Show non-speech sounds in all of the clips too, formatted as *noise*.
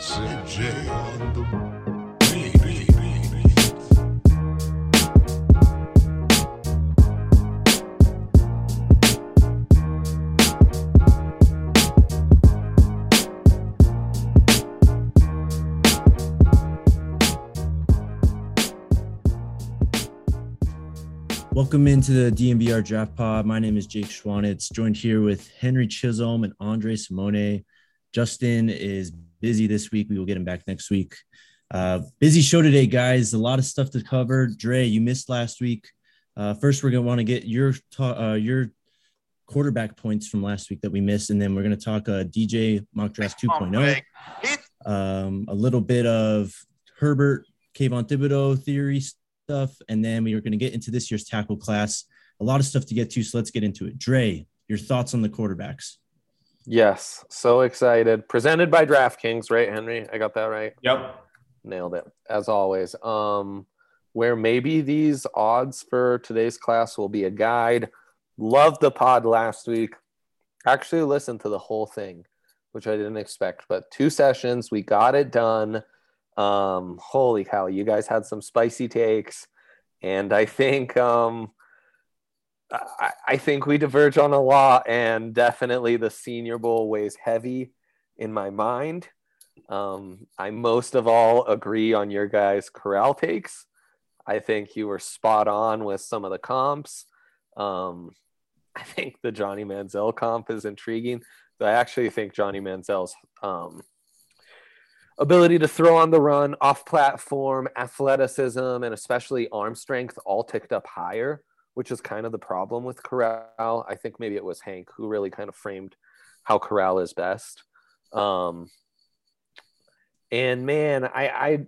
CJ on the Welcome into the DNVR Draft Pod. My name is Jake Schwanitz, joined here with Henry Chisholm and Andre Simone. Justin is busy this week. We will get him back next week. Uh, busy show today, guys. A lot of stuff to cover. Dre, you missed last week. Uh, first, we're gonna want to get your ta- uh, your quarterback points from last week that we missed, and then we're gonna talk uh, DJ mock draft 2.0. Um, a little bit of Herbert, Kayvon Thibodeaux theory stuff, and then we are going to get into this year's tackle class. A lot of stuff to get to, so let's get into it. Dre, your thoughts on the quarterbacks? Yes, so excited. Presented by DraftKings, right, Henry? I got that right. Yep. Nailed it as always. Um, where maybe these odds for today's class will be a guide. Loved the pod last week. Actually, listened to the whole thing, which I didn't expect. But two sessions, we got it done. Um, holy cow, you guys had some spicy takes, and I think um, I, I think we diverge on a lot, and definitely the Senior Bowl weighs heavy in my mind. Um, I most of all agree on your guys' corral takes. I think you were spot on with some of the comps. Um, I think the Johnny Manziel comp is intriguing. I actually think Johnny Manziel's um, ability to throw on the run, off platform, athleticism, and especially arm strength all ticked up higher, which is kind of the problem with Corral. I think maybe it was Hank who really kind of framed how Corral is best. Um, and man, I, I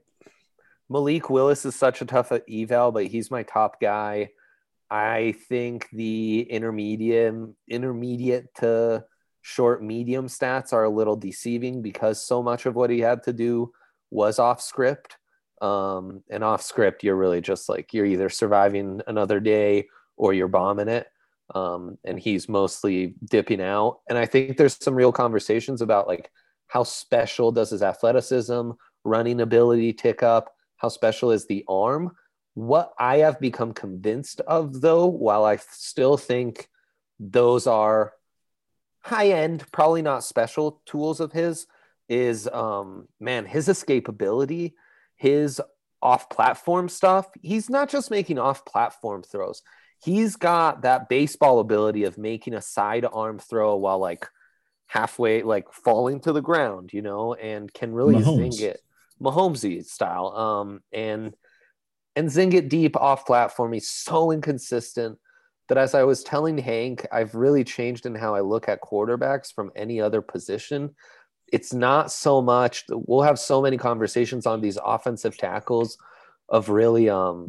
Malik Willis is such a tough eval, but he's my top guy. I think the intermediate intermediate to short medium stats are a little deceiving because so much of what he had to do was off script. Um, and off script, you're really just like you're either surviving another day or you're bombing it. Um, and he's mostly dipping out. And I think there's some real conversations about like how special does his athleticism, running ability tick up? How special is the arm? What I have become convinced of, though, while I still think those are high end, probably not special tools of his, is um, man, his escapability, his off platform stuff. He's not just making off platform throws, he's got that baseball ability of making a side arm throw while like halfway like falling to the ground, you know, and can really Mahomes. zing it Mahomesy style. Um, and and zing it deep off platform. He's so inconsistent that as I was telling Hank, I've really changed in how I look at quarterbacks from any other position. It's not so much we'll have so many conversations on these offensive tackles of really um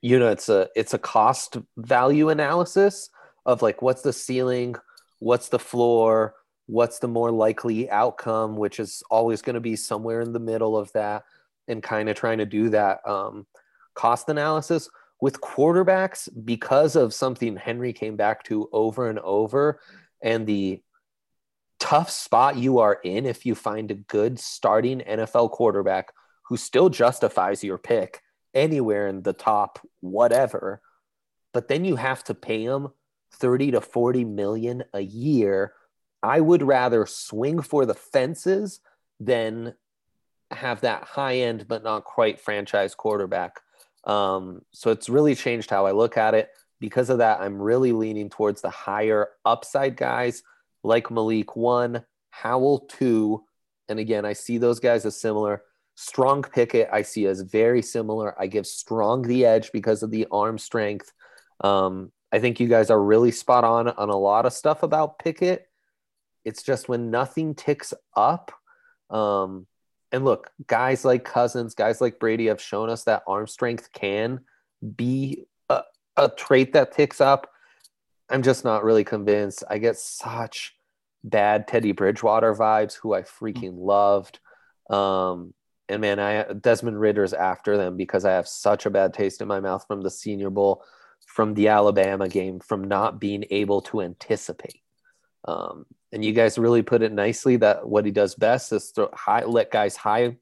you know it's a it's a cost value analysis of like what's the ceiling what's the floor what's the more likely outcome which is always going to be somewhere in the middle of that and kind of trying to do that um, cost analysis. With quarterbacks because of something henry came back to over and over and the tough spot you are in if you find a good starting nfl quarterback who still justifies your pick anywhere in the top whatever, but then you have to pay him 30 to 40 million a year. I would rather swing for the fences than have that high end but not quite franchise quarterback. Um, so it's really changed how I look at it. Because of that, I'm really leaning towards the higher upside guys like Malik one, Howell two, and again, I see those guys as similar. Strong Pickett, I see as very similar. I give Strong the edge because of the arm strength. Um, I think you guys are really spot on on a lot of stuff about Pickett. It's just when nothing ticks up. Um, and look, guys like Cousins, guys like Brady have shown us that arm strength can be a, a trait that ticks up. I'm just not really convinced. I get such bad Teddy Bridgewater vibes, who I freaking loved. Um, and man, I Desmond Ridder's after them because I have such a bad taste in my mouth from the Senior Bowl, from the Alabama game, from not being able to anticipate. Um, and you guys really put it nicely that what he does best is throw high, let guys high,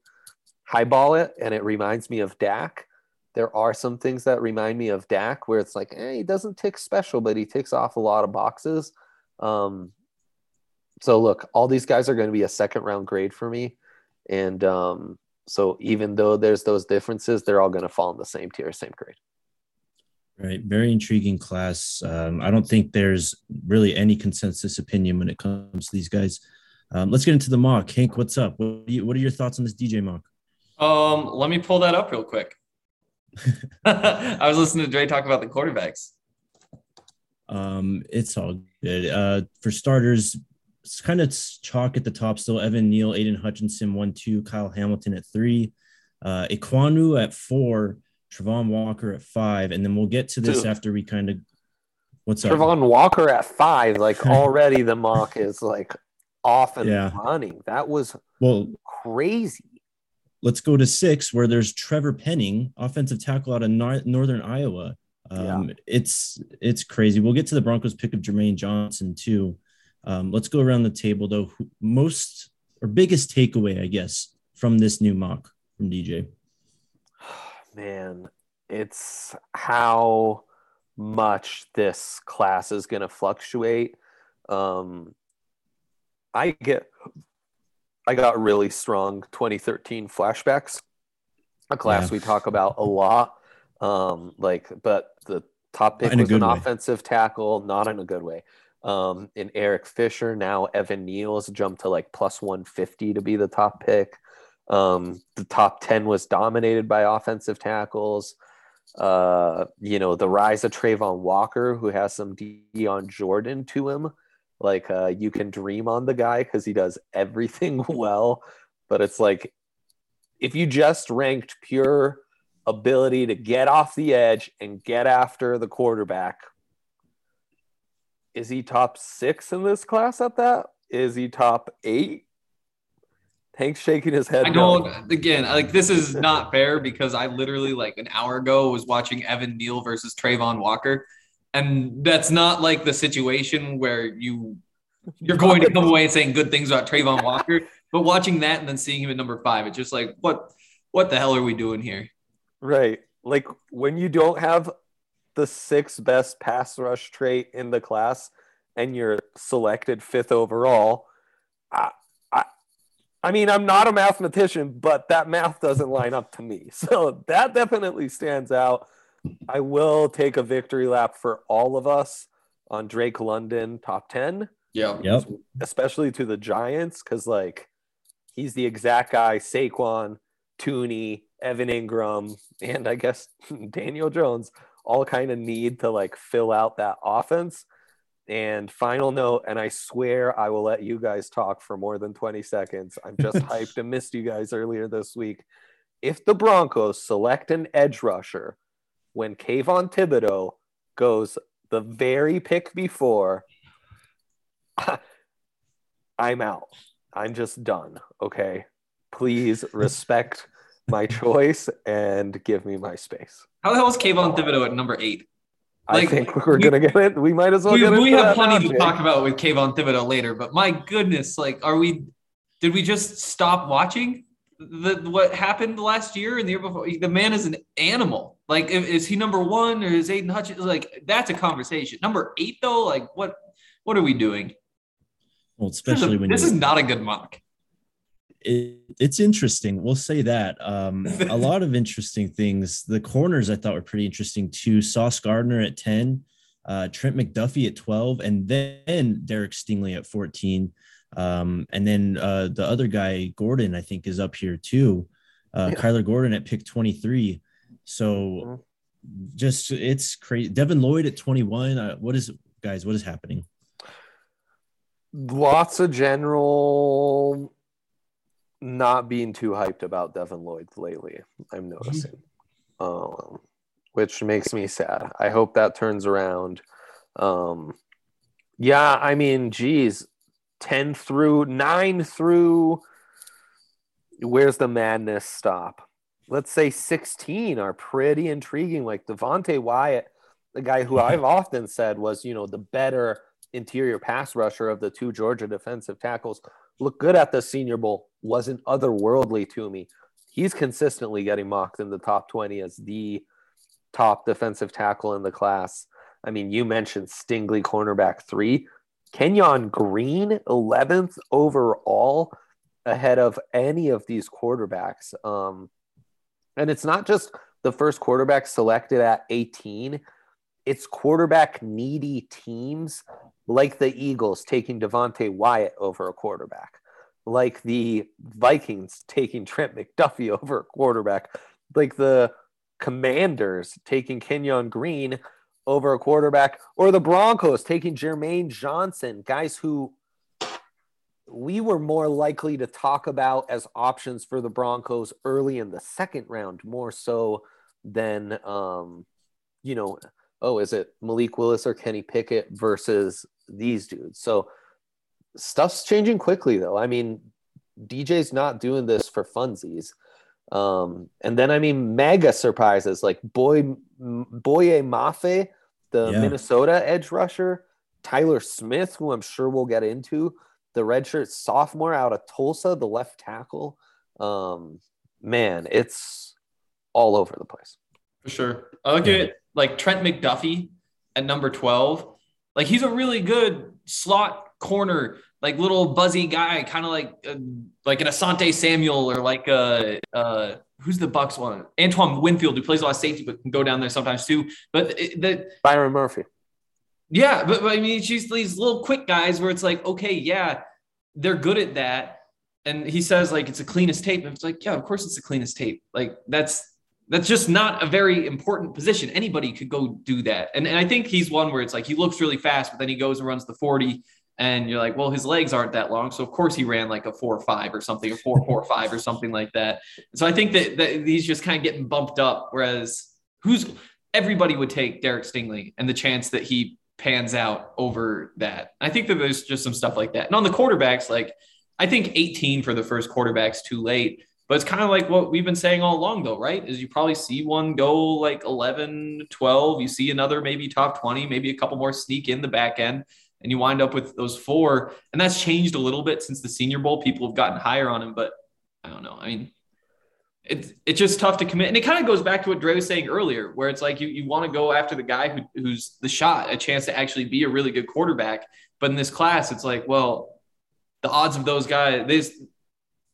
highball it, and it reminds me of Dak. There are some things that remind me of Dak where it's like, eh, he doesn't tick special, but he ticks off a lot of boxes. Um, so look, all these guys are going to be a second round grade for me, and um, so even though there's those differences, they're all going to fall in the same tier, same grade. Right. Very intriguing class. Um, I don't think there's really any consensus opinion when it comes to these guys. Um, let's get into the mock. Hank, what's up? What are, you, what are your thoughts on this DJ mock? Um, let me pull that up real quick. *laughs* I was listening to Dre talk about the quarterbacks. Um, it's all good. Uh, for starters, it's kind of chalk at the top still. Evan Neal, Aidan Hutchinson, one, two, Kyle Hamilton at three, uh, Ekwonu at four, Travon Walker at five, and then we'll get to this Dude. after we kind of. What's up? Travon Walker at five, like *laughs* already the mock is like off and yeah. running. That was well crazy. Let's go to six, where there's Trevor Penning, offensive tackle out of Northern Iowa. Um, yeah. It's it's crazy. We'll get to the Broncos pick of Jermaine Johnson too. Um, let's go around the table though. Most or biggest takeaway, I guess, from this new mock from DJ. *sighs* Man, it's how much this class is going to fluctuate. Um, I get, I got really strong 2013 flashbacks, a class yeah. we talk about a lot. Um, like, but the top pick was an way. offensive tackle, not in a good way um, in Eric Fisher. Now Evan Neal's jumped to like plus 150 to be the top pick. Um, the top 10 was dominated by offensive tackles. Uh, you know, the rise of Travon Walker, who has some Dion Jordan to him. Like uh, you can dream on the guy because he does everything *laughs* well. But it's like if you just ranked pure ability to get off the edge and get after the quarterback, is he top six in this class at that? Is he top eight? Hank's shaking his head. I don't. No. Again, like this is not fair because I literally like an hour ago was watching Evan Neal versus Travon Walker, and that's not like the situation where you you're going to come away and saying good things about Travon *laughs* Walker. But watching that and then seeing him at number five, it's just like what what the hell are we doing here? Right. Like when you don't have the sixth best pass rush trait in the class and you're selected fifth overall, I, I, I mean, I'm not a mathematician, but that math doesn't line up to me. *laughs* So that definitely stands out. I will take a victory lap for all of us on Drake London top 10. Yeah. Yep. Especially to the Giants, because like he's the exact guy Saquon, Toney, Evan Engram, and I guess *laughs* Daniel Jones all kind of need to like fill out that offense. And final note, and I swear I will let you guys talk for more than 20 seconds. I'm just *laughs* hyped and missed you guys earlier this week. If the Broncos select an edge rusher when Kayvon Thibodeaux goes the very pick before, *laughs* I'm out. I'm just done. Okay. Please respect my choice and give me my space. How the hell is Kayvon Thibodeaux at number eight? Like, I think we're we, gonna get it. We might as well. We, get we have plenty now, to talk about with Kayvon Thibodeaux later, but my goodness, like, are we? Did we just stop watching? The what happened last year and the year before. The man is an animal. Like, is he number one or is Aidan Hutchins? Like, that's a conversation. Number eight, though, like, what what are we doing? Well, especially this is, when this is not a good mock. it, it's interesting. We'll say that. Um, a *laughs* lot of interesting things. The corners I thought were pretty interesting too. Sauce Gardner at 10, uh, Trent McDuffie at 12, and then Derek Stingley at 14. Um, and then uh, the other guy, Gordon, I think is up here too. Uh, Yeah. Kyler Gordon at pick 23. So just it's crazy. Devin Lloyd at 21. Uh, what is guys? What is happening? Lots of general not being too hyped about Devin Lloyd lately. I'm noticing, um, which makes me sad. I hope that turns around. Um, yeah, I mean, geez, ten through nine through. Where's the madness stop? Let's say 16 are pretty intriguing. Like Devonte Wyatt, the guy who I've *laughs* often said was, you know, the better interior pass rusher of the two Georgia defensive tackles, looked good at the Senior Bowl, wasn't otherworldly to me. He's consistently getting mocked in the top 20 as the top defensive tackle in the class. I mean, you mentioned Stingley, cornerback three. Kenyon Green, 11th overall, ahead of any of these quarterbacks. Um, and it's not just the first quarterback selected at 18, it's quarterback needy teams like the Eagles taking Devonte Wyatt over a quarterback, like the Vikings taking Trent McDuffie over a quarterback, like the Commanders taking Kenyon Green over a quarterback, or the Broncos taking Jermaine Johnson, guys who we were more likely to talk about as options for the Broncos early in the second round, more so than, um, you know, oh, is it Malik Willis or Kenny Pickett versus these dudes? So stuff's changing quickly, though. I mean, DJ's not doing this for funsies. Um, and then, I mean, mega surprises like Boy Boye Mafe, the Yeah. Minnesota edge rusher, Tyler Smith, who I'm sure we'll get into, the redshirt sophomore out of Tulsa, the left tackle. Um, man, it's all over the place. For sure. I look Yeah. at like Trent McDuffie at number 12. Like he's a really good slot corner, like little buzzy guy, kind of like uh, like an Asante Samuel or like uh uh who's the Bucks one? Antoine Winfield who plays a lot of safety but can go down there sometimes too. But it, the Byron Murphy. yeah, but, but I mean, she's these little quick guys where it's like, okay, yeah, they're good at that. And he says like it's the cleanest tape. And it's like, yeah, of course it's the cleanest tape. Like that's that's just not a very important position. Anybody could go do that. And, and I think he's one where it's like he looks really fast, but then he goes and runs the 40. And you're like, well, his legs aren't that long. So of course he ran like a four or five or something, a four, four, five or something like that. So I think that, that he's just kind of getting bumped up. Whereas who's everybody would take Derek Stingley and the chance that he pans out over that. I think that there's just some stuff like that. And on the quarterbacks, like I think 18 for the first quarterback's too late. But it's kind of like what we've been saying all along, though, right? Is you probably see one go like 11, 12. You see another maybe top 20, maybe a couple more sneak in the back end, and you wind up with those four. And that's changed a little bit since the Senior Bowl. People have gotten higher on him, but I don't know. I mean, it's it's just tough to commit. And it kind of goes back to what Dre was saying earlier, where it's like you, you want to go after the guy who, who's the shot, a chance to actually be a really good quarterback. But in this class, it's like, well, the odds of those guys, this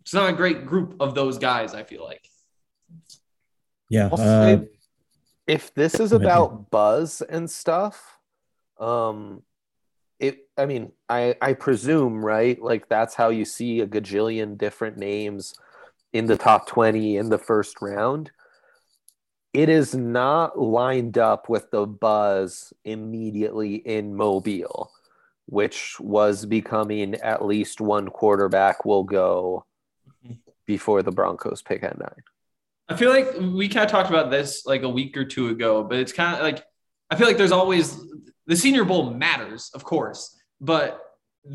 it's not a great group of those guys, I feel like. Yeah. I'll Uh, say if this is about buzz and stuff, um, it. I mean, I I presume right, like that's how you see a gajillion different names in the top twenty in the first round. It is not lined up with the buzz immediately in Mobile, which was becoming at least one quarterback will go mm-hmm. before the Broncos pick at nine. I feel like we kind of talked about this like a week or two ago, but it's kind of like I feel like there's always the Senior Bowl matters, of course, but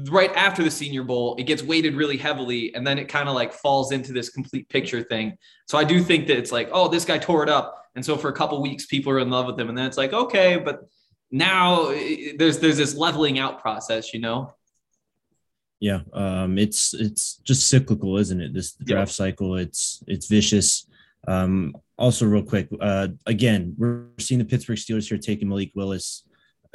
right after the Senior Bowl, it gets weighted really heavily, and then it kind of like falls into this complete picture thing. So I do think that it's like, oh, this guy tore it up, and so for a couple weeks, people are in love with him, and then it's like, okay, but now there's there's this leveling out process, you know. Yeah, um, it's it's just cyclical, isn't it? This draft yep. cycle, it's it's vicious. Um, also, real quick, uh, again, we're seeing the Pittsburgh Steelers here taking Malik Willis.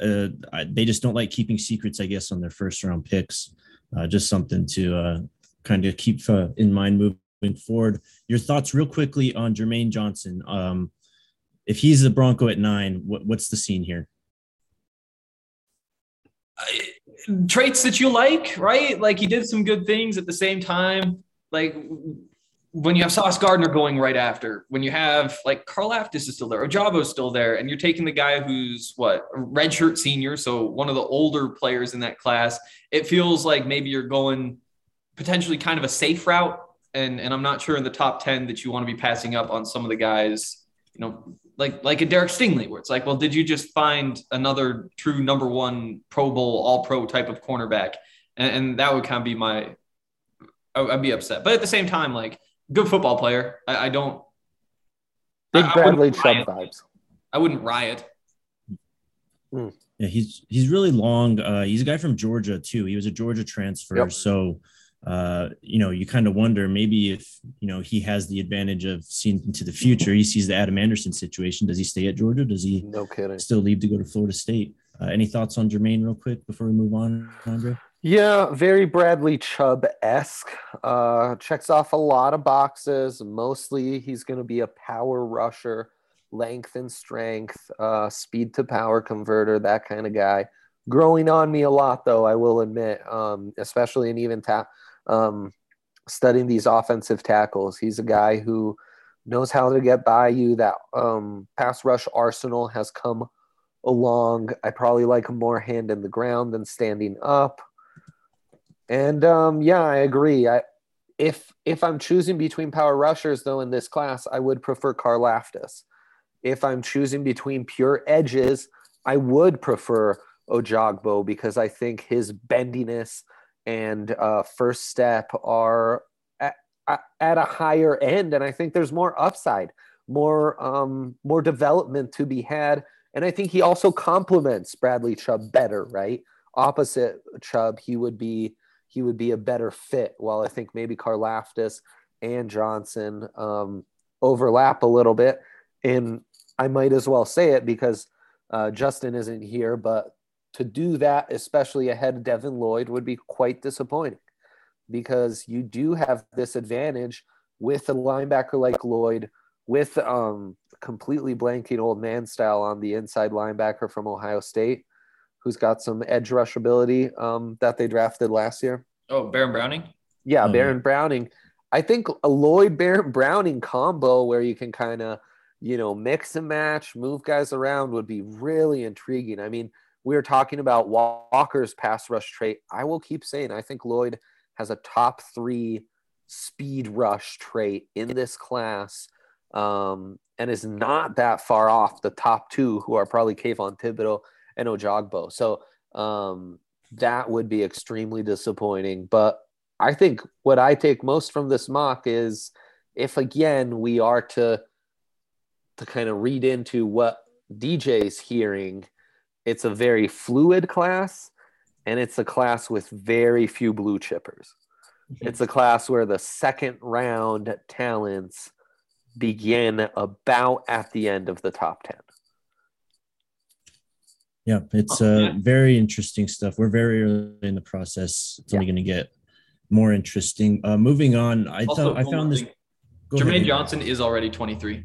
Uh, they just don't like keeping secrets, I guess, on their first round picks. Uh, just something to uh, kind of keep uh, in mind moving forward. Your thoughts, real quickly, on Jermaine Johnson. Um, if he's the Bronco at nine, what, what's the scene here? traits that you like, right? Like he did some good things at the same time. Like when you have Sauce Gardner going right after, when you have like Karlaftis is still there, Ojabo's still there, and you're taking the guy who's what redshirt senior, so one of the older players in that class. It feels like maybe you're going potentially kind of a safe route, and and I'm not sure in the top ten that you want to be passing up on some of the guys, you know, like like a Derek Stingley, where it's like, well, did you just find another true number one Pro Bowl All Pro type of cornerback? And, and that would kind of be my, I'd be upset. But at the same time, like good football player, I, I don't. Big I, Bradley Chubb vibes. I wouldn't riot. Hmm. Yeah, he's he's really long. Uh, he's a guy from Georgia too. He was a Georgia transfer, yep. so uh, you know, you kind of wonder maybe if, you know, he has the advantage of seeing into the future. He sees the Adam Anderson situation. Does he stay at Georgia? Does he no kidding. still leave to go to Florida State? Uh, any thoughts on Jermaine, real quick, before we move on, Andre? Yeah, very Bradley Chubb esque. Uh, checks off a lot of boxes. Mostly, he's going to be a power rusher, length and strength, uh, speed to power converter, that kind of guy. Growing on me a lot, though, I will admit, um, especially in even tap um, studying these offensive tackles. He's a guy who knows how to get by you. That um, pass rush arsenal has come along. I probably like him more hand in the ground than standing up. And um, yeah, I agree. I if if I'm choosing between power rushers though in this class, I would prefer Karlaftis. If I'm choosing between pure edges, I would prefer Ojabo because I think his bendiness – and uh, first step are at, at a higher end and i think there's more upside more um, more development to be had and i think he also complements bradley chubb better right opposite chubb he would be he would be a better fit while i think maybe karlaftis and johnson um, overlap a little bit. And i might as well say it because uh, justin isn't here but to do that, especially ahead of Devin Lloyd, would be quite disappointing because you do have this advantage with a linebacker like Lloyd, with um, completely blanking old man style on the inside linebacker from Ohio State, who's got some edge rush ability um, that they drafted last year. Oh, Baron Browning? Yeah, mm-hmm. Baron Browning. I think a Lloyd Baron Browning combo where you can kind of, you know, mix and match, move guys around would be really intriguing. I mean, we are talking about Walker's pass rush trait. I will keep saying I think Lloyd has a top three speed rush trait in this class um, and is not that far off the top two, who are probably Kayvon Thibodeaux and Ojabo. So um, that would be extremely disappointing. But I think what I take most from this mock is if again we are to to kind of read into what DJ's hearing it's a very fluid class and it's a class with very few blue chippers. Mm-hmm. It's a class where the second round talents begin about at the end of the top 10. Yeah, it's uh, very interesting stuff. We're very early in the process. It's yeah. only going to get more interesting. Uh, moving on, I also, thought I found this. Jermaine ahead. Johnson is already 23.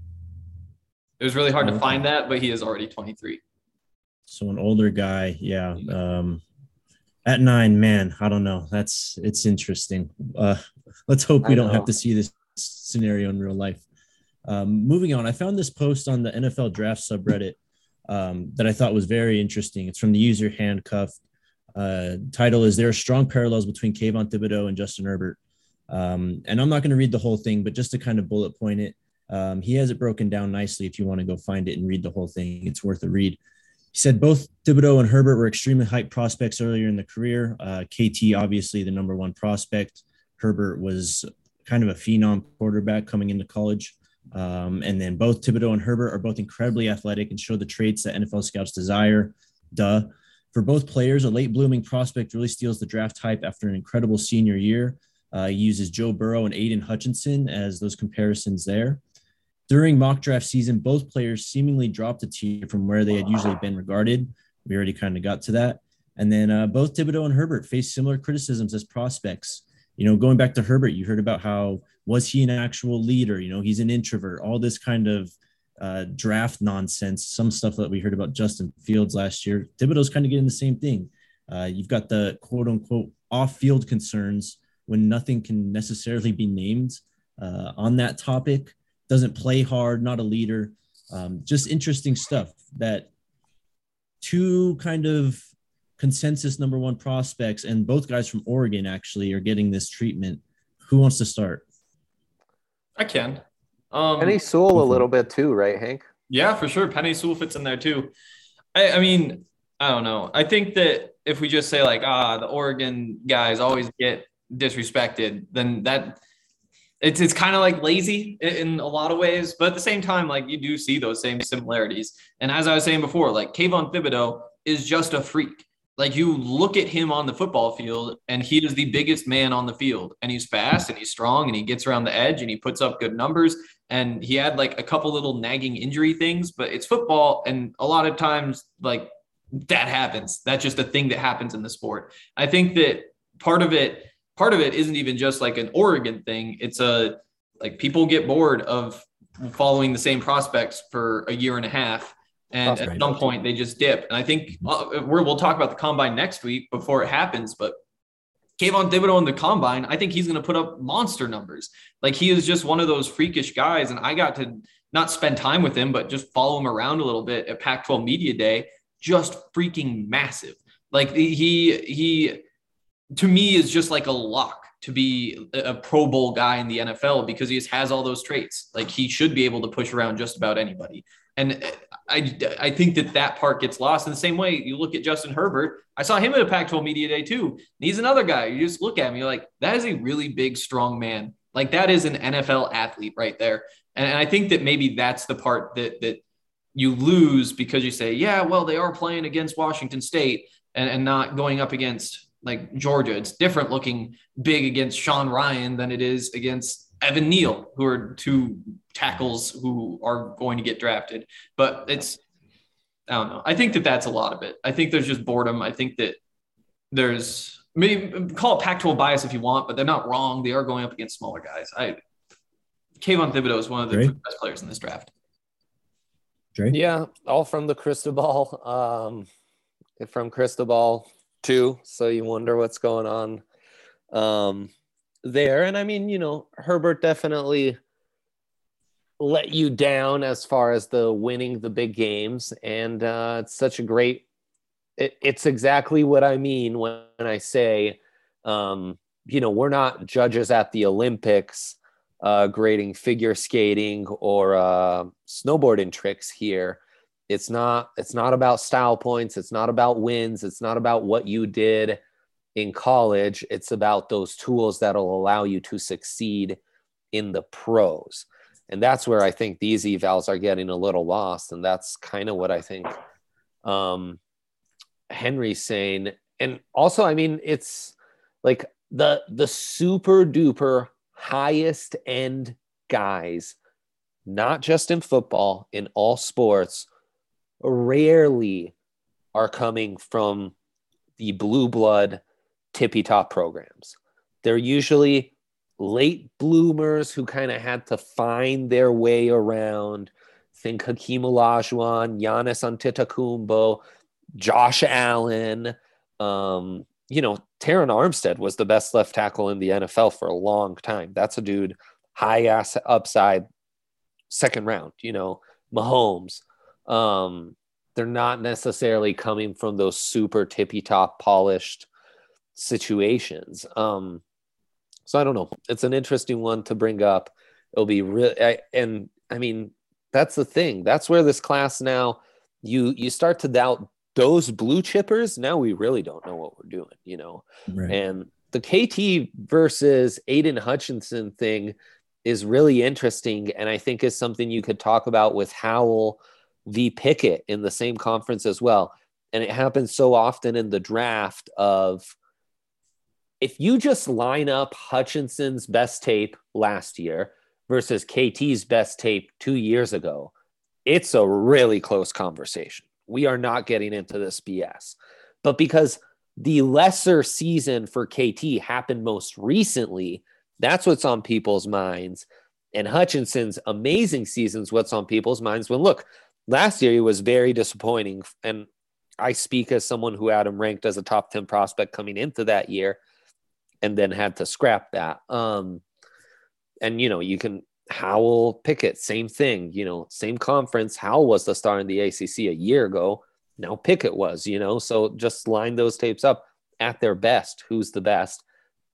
It was really hard to find that, but he is already 23. So an older guy, yeah. Um, at nine, man, I don't know. That's it's interesting. Uh, let's hope we don't have to see this scenario in real life. Um, moving on, I found this post on the NFL Draft subreddit um, that I thought was very interesting. It's from the user Handcuff. Uh, title is There are strong parallels between Kayvon Thibodeaux and Justin Herbert. Um, and I'm not going to read the whole thing, but just to kind of bullet point it, um, he has it broken down nicely. If you want to go find it and read the whole thing, it's worth a read. He said both Thibodeaux and Herbert were extremely hyped prospects earlier in the career. Uh, KT, obviously, the number one prospect. Herbert was kind of a phenom quarterback coming into college. Um, and then both Thibodeaux and Herbert are both incredibly athletic and show the traits that NFL scouts desire. Duh. For both players, a late blooming prospect really steals the draft hype after an incredible senior year. Uh, he uses Joe Burrow and Aidan Hutchinson as those comparisons there. During mock draft season, both players seemingly dropped a tier from where they had usually been regarded. We already kind of got to that. And then uh, both Thibodeaux and Herbert faced similar criticisms as prospects. You know, going back to Herbert, you heard about how was he an actual leader? You know, he's an introvert, all this kind of uh, draft nonsense, some stuff that we heard about Justin Fields last year. Thibodeaux's kind of getting the same thing. Uh, you've got the quote unquote off field concerns when nothing can necessarily be named uh, on that topic. Doesn't play hard, not a leader. Um, just interesting stuff that two kind of consensus number one prospects and both guys from Oregon actually are getting this treatment. Who wants to start? I can. Um, Penei Sewell a little bit too, right, Hank? Yeah, for sure. Penei Sewell fits in there too. I, I mean, I don't know. I think that if we just say like, ah, the Oregon guys always get disrespected, then that it's it's kind of like lazy in, a lot of ways. But at the same time, like you do see those same similarities. And as I was saying before, like Kayvon Thibodeaux is just a freak. Like you look at him on the football field, and he is the biggest man on the field, and he's fast and he's strong and he gets around the edge and he puts up good numbers. And he had like a couple little nagging injury things, but it's football, and a lot of times like that happens. That's just a thing that happens in the sport. I think that part of it, part of it isn't even just like an Oregon thing. It's a like people get bored of following the same prospects for a year and a half and at some point they just dip. And I think uh, we will talk about the combine next week before it happens, but Kayvon Thibodeaux in the combine, I think he's going to put up monster numbers. Like he is just one of those freakish guys. And I got to not spend time with him, but just follow him around a little bit at Pac 12 Media Day. Just freaking massive. Like he, he, to me, is just like a lock to be a Pro Bowl guy in the NFL because he just has all those traits. Like he should be able to push around just about anybody. And I, I think that that part gets lost in the same way you look at Justin Herbert. I saw him at a Pac 12 media day too. He's another guy. You just look at him, you're like, that is a really big, strong man. Like that is an NFL athlete right there. And, and I think that maybe that's the part that, that you lose because you say, yeah, well, they are playing against Washington State and, and not going up against like Georgia. It's different looking big against Sean Ryan than it is against Evan Neal, who are two tackles who are going to get drafted. But it's, I don't know. I think that that's a lot of it. I think there's just boredom. I think that there's maybe call it Pac-12 bias if you want, but they're not wrong. They are going up against smaller guys. I Kayvon Thibodeaux is one of the Great. best players in this draft. Dre? Yeah, all from the Cristobal, *laughs* um, from Cristobal too. So you wonder what's going on. Um, there. And I mean, you know, Herbert definitely let you down as far as the winning the big games. And uh, it's such a great, it, it's exactly what I mean when I say, um, you know, we're not judges at the Olympics uh, grading figure skating or uh, snowboarding tricks here. It's not. It's not about style points. It's not about wins. It's not about what you did in college, it's about those tools that'll allow you to succeed in the pros. And that's where I think these evals are getting a little lost. And that's kind of what I think um, Henry's saying. And also, I mean, it's like the the super duper highest end guys, not just in football, in all sports, rarely are coming from the blue blood tippy top programs. They're usually late bloomers who kind of had to find their way around. Think Hakeem Olajuwon, Giannis Antetokounmpo, Josh Allen. Um, you know, Terron Armstead was the best left tackle in the NFL for a long time. That's a dude high ass upside, second round. You know, Mahomes. Um, they're not necessarily coming from those super tippy top polished situations. Um, so I don't know. It's an interesting one to bring up. It'll be real, and I mean that's the thing. That's where this class now you you start to doubt those blue chippers. Now we really don't know what we're doing, you know. Right. And the KT versus Aidan Hutchinson thing is really interesting, and I think is something you could talk about with Howell v Pickett in the same conference as well. and it happens so often in the draft of if you just line up Hutchinson's best tape last year versus KT's best tape two years ago, it's a really close conversation. We are not getting into this BS. But because the lesser season for KT happened most recently, that's what's on people's minds. And Hutchinson's amazing season's what's on people's minds. When look, last year he was very disappointing. And I speak as someone who had him ranked as a top 10 prospect coming into that year and then had to scrap that. Um, and you know, you can Howell Pickett, same thing, you know, same conference. Howell was the star in the ACC a year ago. Now Pickett was, you know, so just line those tapes up at their best. Who's the best?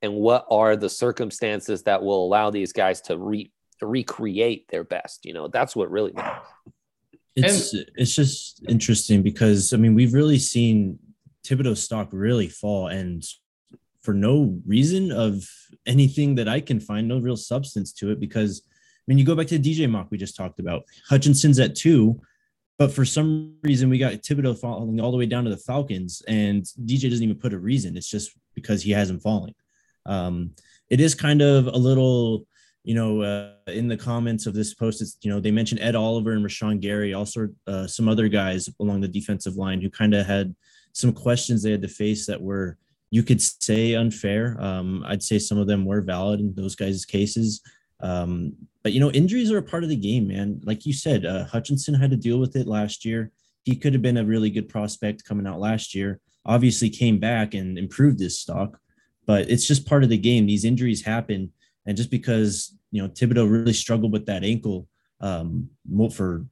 And what are the circumstances that will allow these guys to re- recreate their best? You know, that's what really matters. It's and, it's just interesting because I mean we've really seen Thibodeaux stock really fall, and for no reason of anything that I can find, no real substance to it. Because I mean, you go back to the DJ mock we just talked about. Hutchinson's at two, but for some reason we got Thibodeaux falling all the way down to the Falcons, and DJ doesn't even put a reason. It's just because he has him falling. Um, it is kind of a little, you know, uh, in the comments of this post, it's you know they mentioned Ed Oliver and Rashan Gary, also uh, some other guys along the defensive line who kind of had some questions they had to face that were you could say unfair. Um, I'd say some of them were valid in those guys' cases. Um, but you know, injuries are a part of the game, man. Like you said, uh, Hutchinson had to deal with it last year. He could have been a really good prospect coming out last year. Obviously, came back and improved his stock, but it's just part of the game. These injuries happen, and just because you know Thibodeaux really struggled with that ankle um, for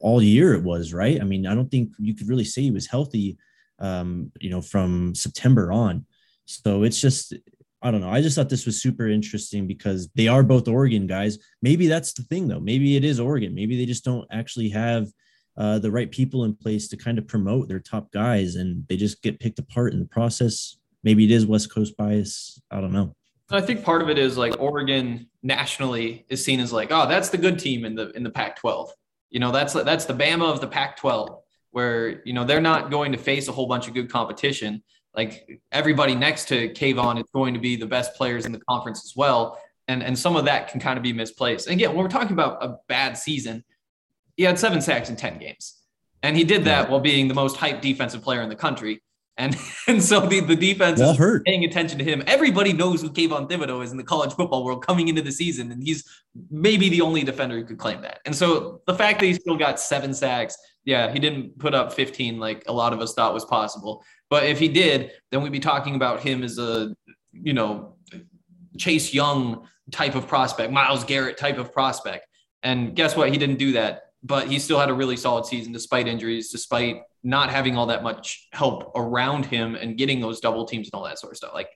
all year, it was right. I mean, I don't think you could really say he was healthy um, you know, from September on. So it's just, I don't know. I just thought this was super interesting because they are both Oregon guys. Maybe that's the thing, though. Maybe it is Oregon. Maybe they just don't actually have uh, the right people in place to kind of promote their top guys and they just get picked apart in the process. Maybe it is West Coast bias. I don't know. I think part of it is like Oregon nationally is seen as like, oh, that's the good team in the in the Pac-12. You know, that's that's the Bama of the Pac-12 where you know they're not going to face a whole bunch of good competition. Like everybody next to Kayvon is going to be the best players in the conference as well, and and some of that can kind of be misplaced. And again, when we're talking about a bad season, he had seven sacks in ten games, and he did that yeah. while being the most hyped defensive player in the country. And *laughs* and so the, the defense well, is hurt. paying attention to him. Everybody knows who Kayvon Thibodeaux is in the college football world coming into the season, and he's maybe the only defender who could claim that. And so the fact that he still got seven sacks, yeah, he didn't put up 15 like a lot of us thought was possible. But if he did, then we'd be talking about him as a, you know, Chase Young type of prospect, Myles Garrett type of prospect. And guess what? He didn't do that, but he still had a really solid season despite injuries, despite not having all that much help around him and getting those double teams and all that sort of stuff. Like,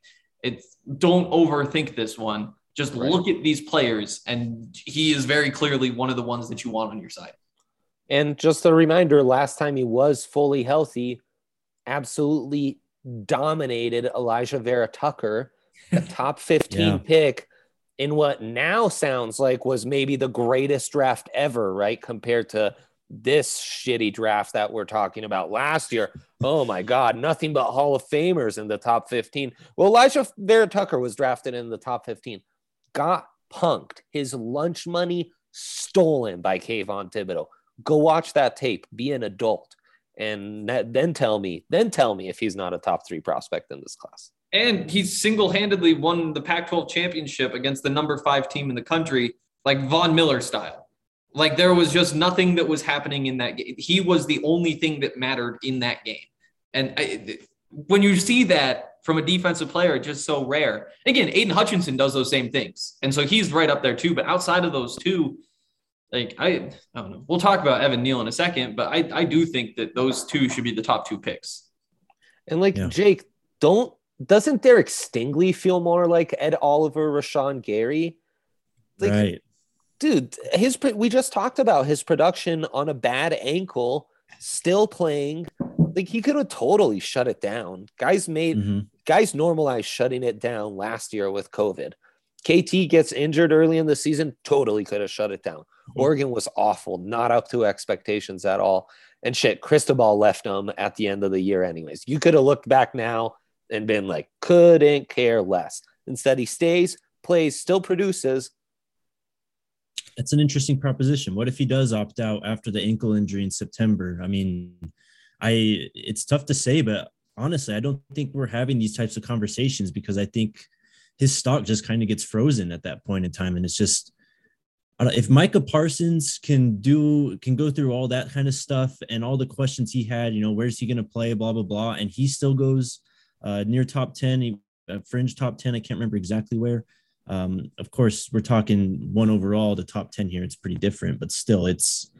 it's don't overthink this one. Just right. look at these players, and he is very clearly one of the ones that you want on your side. And just a reminder last time he was fully healthy, absolutely dominated Alijah Vera-Tucker, a *laughs* top 15 yeah. pick in what now sounds like was maybe the greatest draft ever, right? Compared to this shitty draft that we're talking about last year. Oh my God, nothing but Hall of Famers in the top 15. Well, Elijah Vera Tucker was drafted in the top 15, got punked, his lunch money stolen by Kayvon Thibodeaux go watch that tape, be an adult, and then tell me, then tell me if he's not a top three prospect in this class. And he single-handedly won the Pac-12 championship against the number five team in the country, like Von Miller style. Like there was just nothing that was happening in that game. He was the only thing that mattered in that game. And I, when you see that from a defensive player, it's just so rare. Again, Aidan Hutchinson does those same things. And so he's right up there too. But outside of those two, like I, I don't know. We'll talk about Evan Neal in a second, but I, I do think that those two should be the top two picks. And like yeah. Jake, don't doesn't Derek Stingley feel more like Ed Oliver, Rashan Gary? Like, right. Dude, his we just talked about his production on a bad ankle, still playing. Like he could have totally shut it down. Guys made mm-hmm. guys normalized shutting it down last year with COVID. KT gets injured early in the season, totally could have shut it down. Mm-hmm. Oregon was awful, not up to expectations at all. And shit, Cristobal left them at the end of the year, anyways. You could have looked back now and been like, couldn't care less. Instead, he stays, plays, still produces. It's an interesting proposition. What if he does opt out after the ankle injury in September? I mean, I it's tough to say, but honestly, I don't think we're having these types of conversations because I think his stock just kind of gets frozen at that point in time, and it's just if Micah Parsons can do can go through all that kind of stuff and all the questions he had, you know, where's he going to play, blah blah blah, and he still goes uh, near top ten, uh, fringe top ten. I can't remember exactly where. Um, of course, we're talking one overall, the top ten here. It's pretty different, but still, it's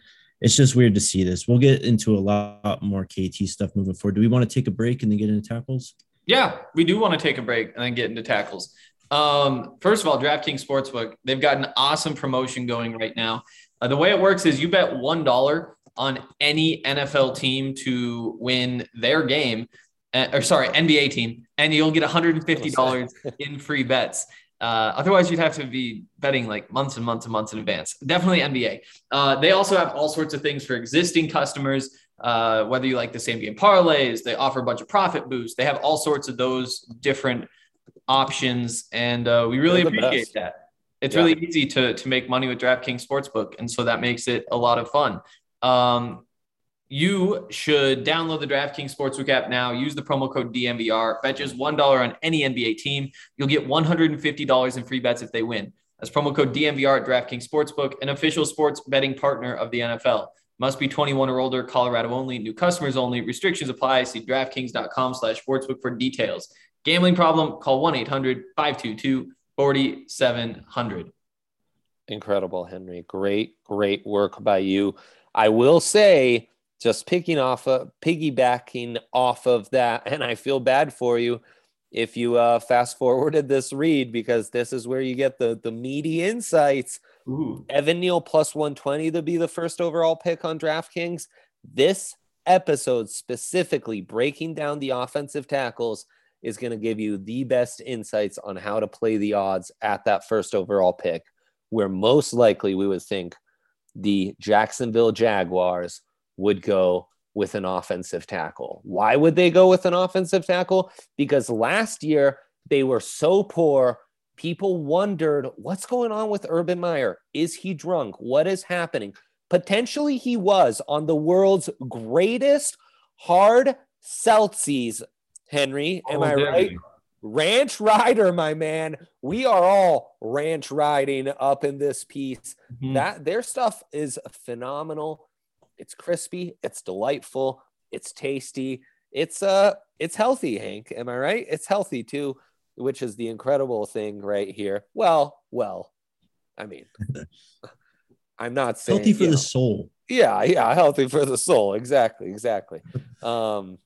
it's just weird to see this. We'll get into a lot more KT stuff moving forward. Do we want to take a break and then get into tackles? Yeah, we do want to take a break and then get into tackles. Um, first of all, DraftKings Sportsbook, they've got an awesome promotion going right now. Uh, the way it works is you bet $1 on any NFL team to win their game, uh, or sorry, NBA team, and you'll get $150 in free bets. Uh, otherwise, you'd have to be betting like months and months and months in advance. Definitely NBA. Uh, they also have all sorts of things for existing customers. Uh, whether you like the same game parlays, they offer a bunch of profit boosts. They have all sorts of those different options, and uh, we really appreciate best. that. It's yeah. really easy to to make money with DraftKings Sportsbook, and so that makes it a lot of fun. Um, you should download the DraftKings Sportsbook app now. Use the promo code DNVR. Bet just $1 on any NBA team. You'll get $150 in free bets if they win. That's promo code DNVR at DraftKings Sportsbook, an official sports betting partner of the NFL. Must be 21 or older, Colorado only, new customers only. Restrictions apply. See DraftKings.com slash sportsbook for details. Gambling problem, call 1 800 522 4700. Incredible, Henry. Great, great work by you. I will say, just picking off of piggybacking off of that *laughs* and i feel bad for you if you uh, fast forwarded this read because this is where you get the the meaty insights Ooh. evan neal plus 120 to be the first overall pick on draftkings this episode specifically breaking down the offensive tackles is going to give you the best insights on how to play the odds at that first overall pick where most likely we would think the jacksonville jaguars would go with an offensive tackle. Why would they go with an offensive tackle? Because last year they were so poor. People wondered what's going on with Urban Meyer. Is he drunk? What is happening? Potentially, he was on the world's greatest hard Celsius. Henry, am oh, I right? Ranch rider, my man. We are all ranch riding up in this piece. Mm-hmm. That their stuff is phenomenal. It's crispy, it's delightful, it's tasty, it's uh it's healthy, Hank. Am I right? It's healthy too, which is the incredible thing right here. Well, well, I mean, *laughs* I'm not saying healthy for the know, soul. Yeah, yeah, healthy for the soul. Exactly, exactly. *laughs* Um,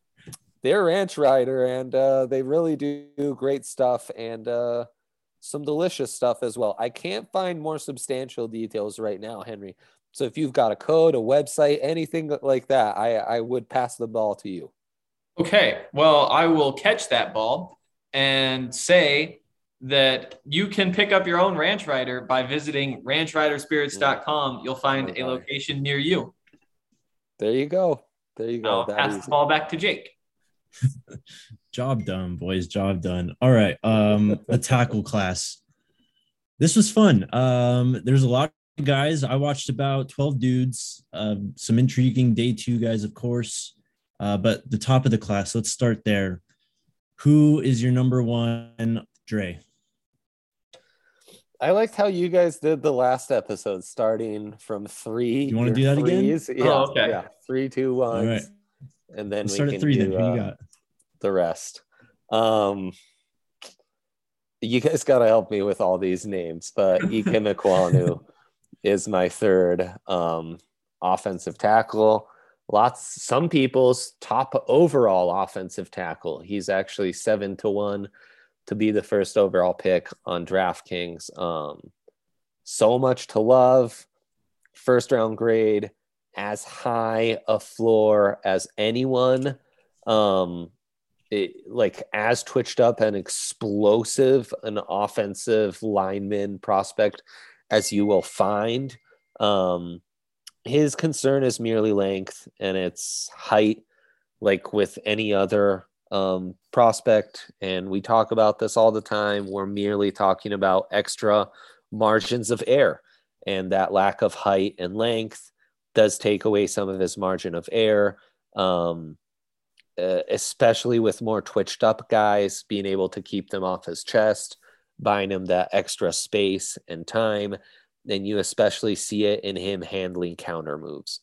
they're ranch rider, and uh, they really do great stuff and uh, some delicious stuff as well. I can't find more substantial details right now, Henry. So if you've got a code, a website, anything like that, I, I would pass the ball to you. Okay. Well, I will catch that ball and say that you can pick up your own ranch rider by visiting ranchriderspirits.com. You'll find a location near you. There you go. There you go. I'll that pass easy. the ball back to Jake. *laughs* job done, boys. Job done. All right. Um, the tackle class. This was fun. Um, there's a lot of guys. I watched about 12 dudes, uh, some intriguing day two guys, of course. Uh, but the top of the class, let's start there. Who is your number one, Dre? I liked how you guys did the last episode, starting from three. You want to do that threes. again? Yeah, oh, okay. yeah. Three, two, one. All right. And then we at three. Do, then uh? The rest. Um, you guys got to help me with all these names, but *laughs* Ekwonu is my third um, offensive tackle. Lots, some people's top overall offensive tackle. He's actually seven to one to be the first overall pick on DraftKings. Um, so much to love. First round grade, as high a floor as anyone. Um, it, like as twitched up and explosive an offensive lineman prospect as you will find. Um, his concern is merely length and it's height, like with any other um, prospect. And we talk about this all the time. We're merely talking about extra margins of error, and that lack of height and length does take away some of his margin of error. Um, uh, especially with more twitched up guys, being able to keep them off his chest, buying him that extra space and time. And you especially see it in him handling counter moves.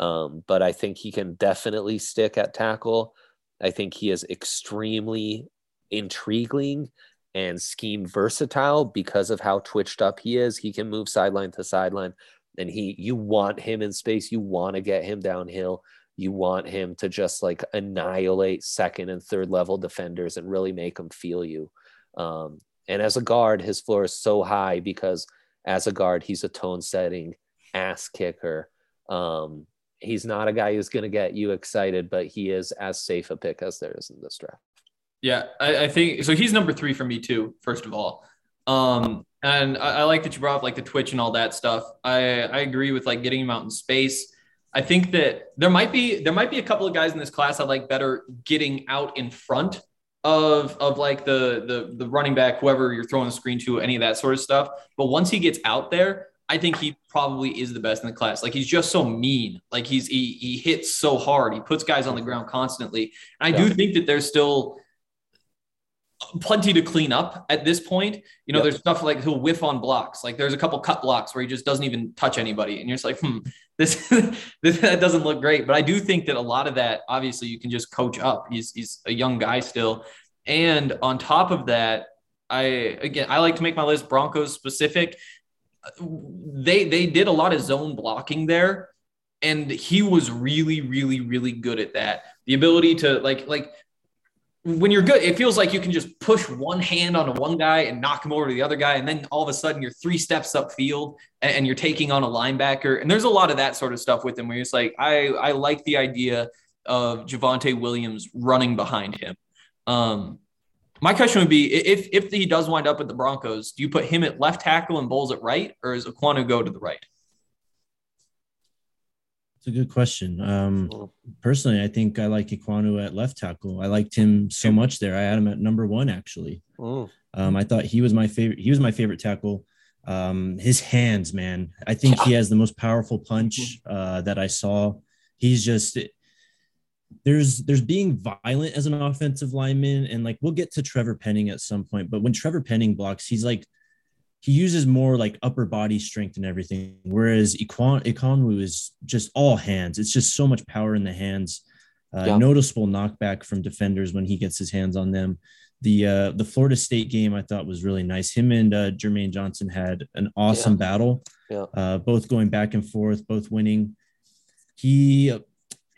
Um, but I think he can definitely stick at tackle. I think he is extremely intriguing and scheme versatile because of how twitched up he is. He can move sideline to sideline, and he you want him in space. You want to get him downhill. You want him to just like annihilate second and third level defenders and really make them feel you. Um, and as a guard, his floor is so high because as a guard, he's a tone setting ass kicker. Um, he's not a guy who's going to get you excited, but he is as safe a pick as there is in this draft. Yeah, I, I think so. He's number three for me too. First of all, um, and I, I, like that you brought up like the Twitch and all that stuff. I I agree with like getting him out in space. I think that there might be there might be a couple of guys in this class I like better getting out in front of of like the the the running back, whoever you're throwing the screen to, any of that sort of stuff. But once he gets out there, I think he probably is the best in the class. Like he's just so mean. Like he's he he hits so hard. He puts guys on the ground constantly. And I yeah. do think that there's still plenty to clean up at this point. You know, yep. there's stuff like he'll whiff on blocks. Like there's a couple cut blocks where he just doesn't even touch anybody, and you're just like, hmm, *laughs* this, this that doesn't look great. But I do think that a lot of that, obviously, you can just coach up. He's he's a young guy still, and on top of that, I again I like to make my list Broncos specific. They they did a lot of zone blocking there, and he was really really really good at that. The ability to like like when you're good, it feels like you can just push one hand onto one guy and knock him over to the other guy. And then all of a sudden you're three steps upfield and, and you're taking on a linebacker. And there's a lot of that sort of stuff with him where it's like, I, I like the idea of Javonte Williams running behind him. Um, my question would be if, if he does wind up at the Broncos, do you put him at left tackle and Bolles at right, or is Ekwonu go to the right? It's a good question. Um, personally, I think I like Ekwonu at left tackle. I liked him so much there. I had him at number one actually. Um, I thought he was my favorite. He was my favorite tackle. Um, his hands, man. I think he has the most powerful punch uh, that I saw. He's just there's there's being violent as an offensive lineman, and like we'll get to Trevor Penning at some point. But when Trevor Penning blocks, he's like he uses more like upper body strength and everything, whereas Ikem Ekwonu is just all hands. It's just so much power in the hands. Uh, yeah. Noticeable knockback from defenders when he gets his hands on them. The uh, the Florida State game I thought was really nice. Him and uh, Jermaine Johnson had an awesome yeah. battle. Yeah. Uh, both going back and forth, both winning. He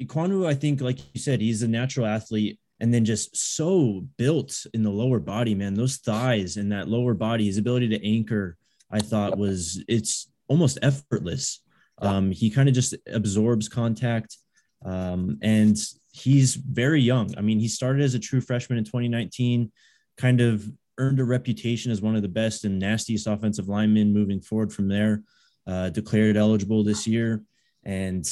Ekwonu, I think, like you said, he's a natural athlete and then just so built in the lower body, man. Those thighs and that lower body, his ability to anchor, I thought was it's almost effortless. Um, he kind of just absorbs contact, um, and he's very young. I mean, he started as a true freshman in 2019, kind of earned a reputation as one of the best and nastiest offensive linemen moving forward from there. Uh, declared eligible this year, and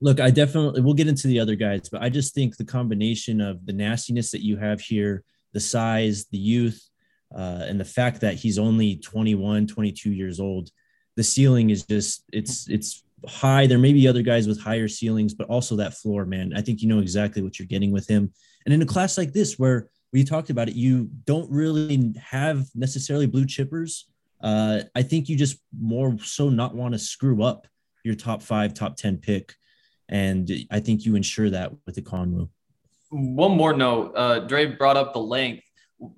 look, I definitely we'll get into the other guys, but I just think the combination of the nastiness that you have here, the size, the youth, uh, and the fact that he's only 21, 22 years old, the ceiling is just it's it's high. There may be other guys with higher ceilings, but also that floor, man. I think you know exactly what you're getting with him. And in a class like this, where we talked about it, you don't really have necessarily blue chippers. Uh, I think you just more so not want to screw up your top five, top 10 pick and I think you ensure that with Ekwonu. One more note, uh, Dre brought up the length.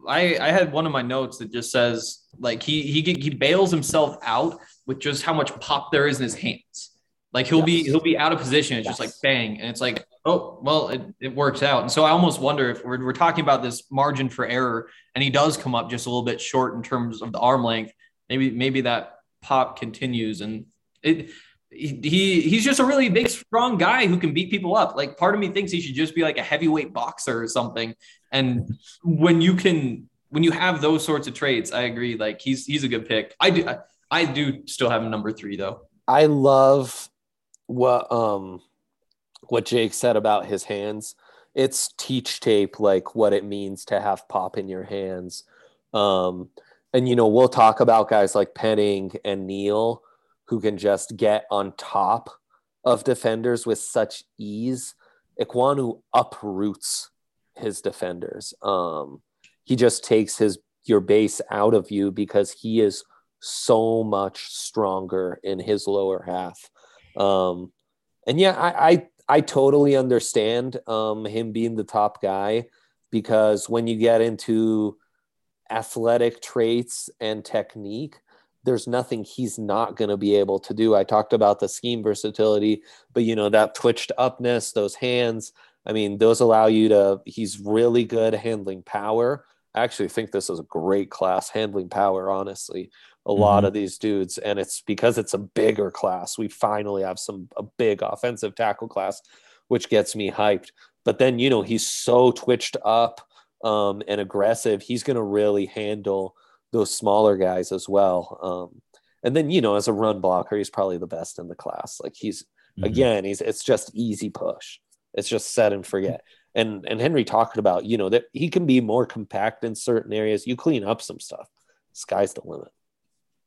I, I had one of my notes that just says like he he he bails himself out with just how much pop there is in his hands. Like he'll yes. be he'll be out of position. It's yes. just like bang, and it's like oh well, it, it works out. And so I almost wonder if we're, we're talking about this margin for error, and he does come up just a little bit short in terms of the arm length. Maybe maybe that pop continues, and it he he's just a really big, strong guy who can beat people up. Like part of me thinks he should just be like a heavyweight boxer or something. And when you can, when you have those sorts of traits, I agree. Like he's he's a good pick. I do I do still have him number three though. I love what um what Jake said about his hands. It's teach tape like what it means to have pop in your hands. Um and you know, we'll talk about guys like Penning and Neal who can just get on top of defenders with such ease. Ekwonu uproots his defenders. Um he just takes his your base out of you because he is so much stronger in his lower half. Um, and yeah, I, I, I totally understand um, him being the top guy because when you get into athletic traits and technique, there's nothing he's not going to be able to do. I talked about the scheme versatility, but you know, that twitched upness, those hands, I mean, those allow you to, he's really good handling power. I actually think this is a great class handling power, honestly. A mm-hmm. lot of these dudes, and it's because it's a bigger class. We finally have some a big offensive tackle class, which gets me hyped. But then, you know, he's so twitched up um, and aggressive. He's going to really handle those smaller guys as well. Um, and then, you know, as a run blocker, he's probably the best in the class. Like he's, mm-hmm. again, he's, it's just easy push. It's just set and forget and and Henry talked about, you know, that he can be more compact in certain areas. You clean up some stuff. Sky's the limit.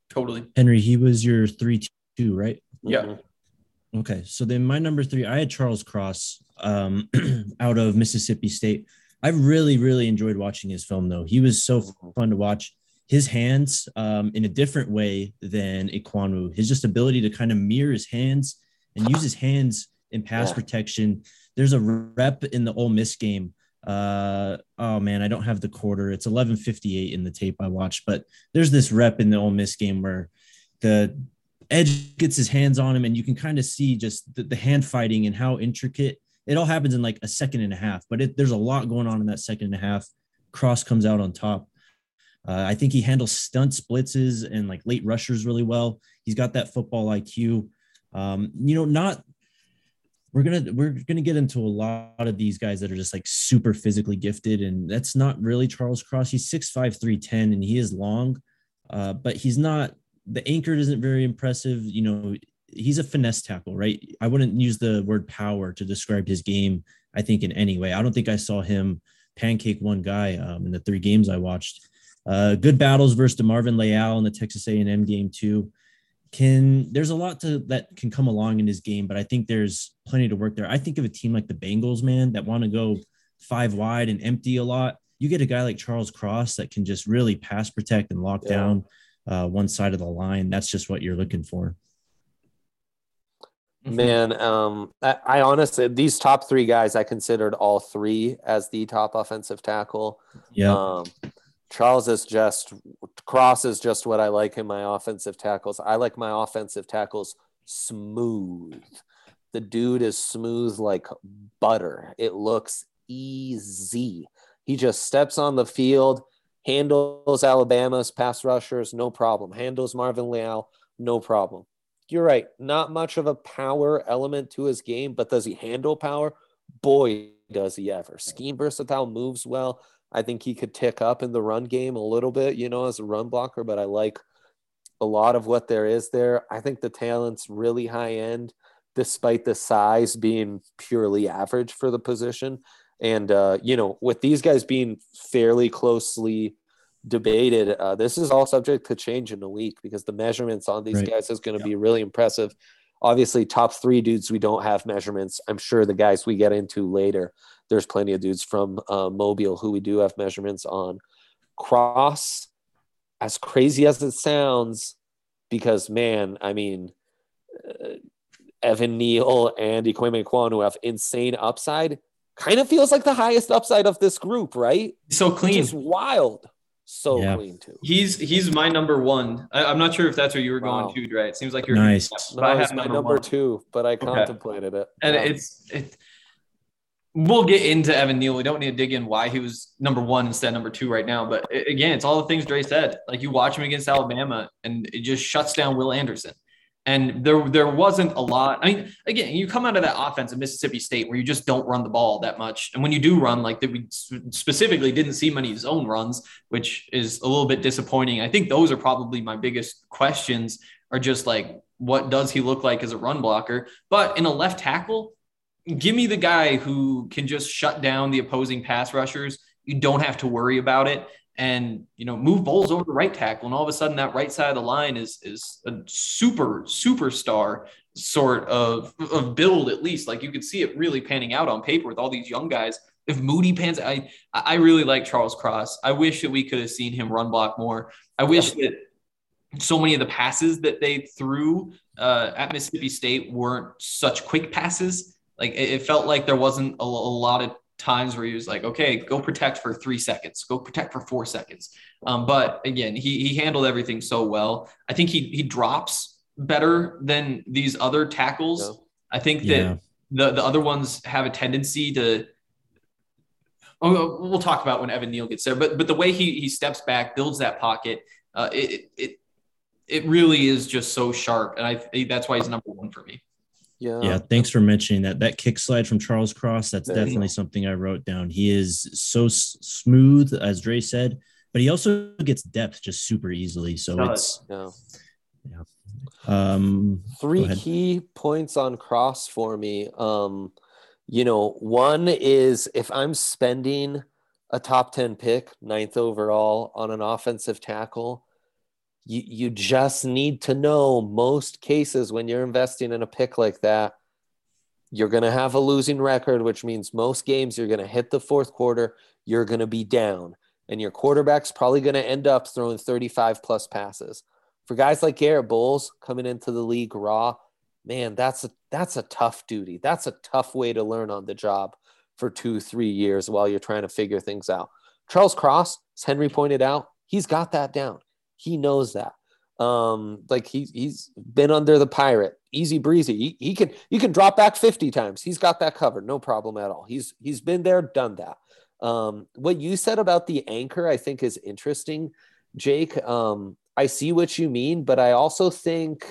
Totally. Henry, he was your three two, right? Yeah. Mm-hmm. Okay. So then my number three, I had Charles Cross um, *clears throat* out of Mississippi State. I really, really enjoyed watching his film though. He was so mm-hmm. fun to watch. His hands um, in a different way than Ekwonu. His just ability to kind of mirror his hands and use his hands in pass yeah. protection there's a rep in the Ole Miss game. Uh, oh man, I don't have the quarter. It's 11:58 in the tape I watched, but there's this rep in the Ole Miss game where the edge gets his hands on him, and you can kind of see just the, the, hand fighting and how intricate it all happens in like a second and a half. But it, there's a lot going on in that second and a half. Cross comes out on top. Uh, I think he handles stunt blitzes, and like late rushers really well. He's got that football IQ. Um, you know, not we're gonna we're gonna get into a lot of these guys that are just like super physically gifted, and that's not really Charles Cross. He's 6'5", 310, and he is long, uh, but he's not. The anchor isn't very impressive. You know, he's a finesse tackle, right? I wouldn't use the word power to describe his game. I think in any way. I don't think I saw him pancake one guy um, in the three games I watched. Uh, good battles versus DeMarvin Leal in the Texas A&M game too can there's a lot to that can come along in his game, but I think there's plenty to work there. I think of a team like the Bengals, man, that want to go five wide and empty a lot. You get a guy like Charles Cross that can just really pass protect and lock yeah. down uh, one side of the line. That's just what you're looking for. Mm-hmm. Man, um, I, I, honestly these top three guys I considered all three as the top offensive tackle. Yeah. Um, Charles is just Cross is just what I like in my offensive tackles. I like my offensive tackles smooth. The dude is smooth like butter. It looks easy. He just steps on the field, handles Alabama's pass rushers, no problem. Handles Marvin Leal, no problem. You're right. Not much of a power element to his game, but does he handle power? Boy, does he ever. Scheme versatile, moves well. I think he could tick up in the run game a little bit, you know, as a run blocker, but I like a lot of what there is there. I think the talent's really high end, despite the size being purely average for the position. And, uh, you know, with these guys being fairly closely debated, uh, this is all subject to change in a week because the measurements on these right. guys is going to be really impressive. Obviously, top three dudes, we don't have measurements. I'm sure the guys we get into later there's plenty of dudes from uh, Mobile who we do have measurements on. Cross, as crazy as it sounds, because man, I mean, uh, Evan Neal and Ikem Ekwonu have insane upside. Kind of feels like the highest upside of this group, right? So clean, Just wild, so yeah. clean too. He's he's my number one. I, am not sure if that's where you were wow. going to, right? It seems like you're nice. No, I have my number, number two, but I okay. contemplated it. And yeah. it's it we'll get into Evan Neal. We don't need to dig in why he was number one instead of number two right now. But again, it's all the things Dre said. Like you watch him against Alabama, and it just shuts down Will Anderson. And there, there wasn't a lot. I mean, again, you come out of that offense at Mississippi State where you just don't run the ball that much. And when you do run, like that, we specifically didn't see many zone runs, which is a little bit disappointing. I think those are probably my biggest questions are just like, what does he look like as a run blocker? But in a left tackle, give me the guy who can just shut down the opposing pass rushers. You don't have to worry about it. And you know, move Bolles over to right tackle, and all of a sudden that right side of the line is is a super superstar sort of of build at least. Like you could see it really panning out on paper with all these young guys. If Moody pans, I I really like Charles Cross. I wish that we could have seen him run block more. I wish that so many of the passes that they threw uh, at Mississippi State weren't such quick passes. Like it, it felt like there wasn't a, a, lot of times where he was like, okay, go protect for three seconds, go protect for four seconds. Um, but again, he he handled everything so well. I think he he drops better than these other tackles. Yeah. I think that yeah. the the other ones have a tendency to. Oh, we'll talk about when Evan Neal gets there, but but the way he he steps back, builds that pocket, uh, it, it it really is just so sharp, and I that's why he's number one for me. Yeah. Yeah. Thanks for mentioning that. That kick slide from Charles Cross, that's there definitely something I wrote down. He is so s- smooth, as Dre said, but he also gets depth just super easily. So it's, yeah. yeah. Um, Three key points on Cross for me. Um, you know, one is if I'm spending a top 10 pick, ninth overall on an offensive tackle, you, you just need to know most cases when you're investing in a pick like that, you're going to have a losing record, which means most games you're going to hit the fourth quarter, you're going to be down, and your quarterback's probably going to end up throwing 35 plus passes. For guys like Garett Bolles coming into the league raw, man, that's a that's a tough duty. That's a tough way to learn on the job for two, three years while you're trying to figure things out. Charles Cross, as Henry pointed out, he's got that down. He knows that. Um, like he he's been under the pirate, easy breezy. He, he can you can drop back 50 times. He's got that covered, no problem at all. He's he's been there, done that. Um, what you said about the anchor, I think is interesting, Jake. Um, I see what you mean, but I also think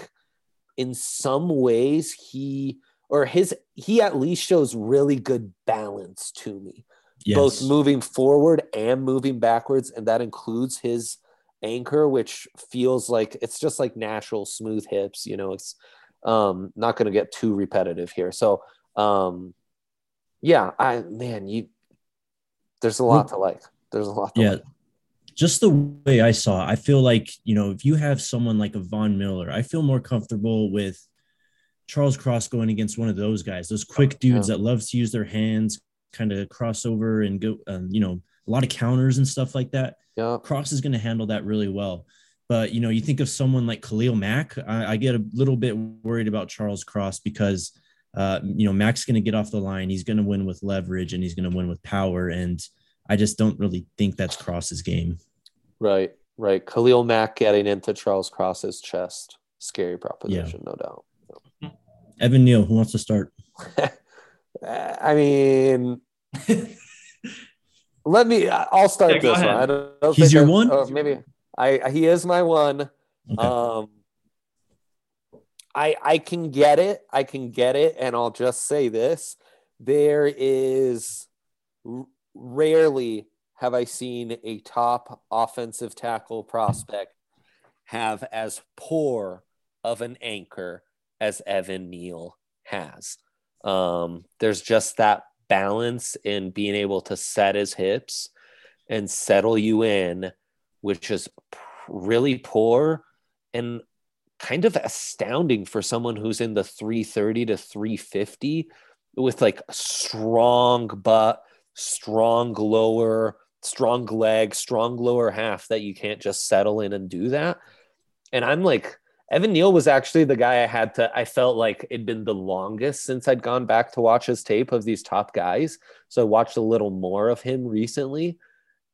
in some ways he or his he at least shows really good balance to me. Yes. Both moving forward and moving backwards, and that includes his anchor, which feels like it's just like natural smooth hips. You know, it's um, not going to get too repetitive here. So, um, yeah, I man, you there's a lot to like. There's a lot. yeah. Like. Just the way I saw, I feel like you know, if you have someone like a Von Miller, I feel more comfortable with Charles Cross going against one of those guys, those quick dudes yeah. that love to use their hands, kind of cross over and go, um, you know, a lot of counters and stuff like that. Yeah. Cross is going to handle that really well. But you know, you think of someone like Khalil Mack. I, I get a little bit worried about Charles Cross because uh, you know Mack's going to get off the line. He's going to win with leverage and he's going to win with power. And I just don't really think that's Cross's game. Right, right. Khalil Mack getting into Charles Cross's chest, scary proposition, yeah. no doubt. Evan Neal, who wants to start? *laughs* I mean, *laughs* let me. I'll start yeah, this one. I don't, don't He's your I, one. Oh, maybe I. He is my one. Okay. Um, I I can get it. I can get it, and I'll just say this: there is rarely have I seen a top offensive tackle prospect have as poor of an anchor as Evan Neal has. Um, there's just that balance in being able to set his hips and settle you in, which is really poor and kind of astounding for someone who's in the 330 to 350 with like strong butt, strong lower, strong leg, strong lower half that you can't just settle in and do that. And I'm like, Evan Neal was actually the guy I had to, I felt like it'd been the longest since I'd gone back to watch his tape of these top guys. So I watched a little more of him recently.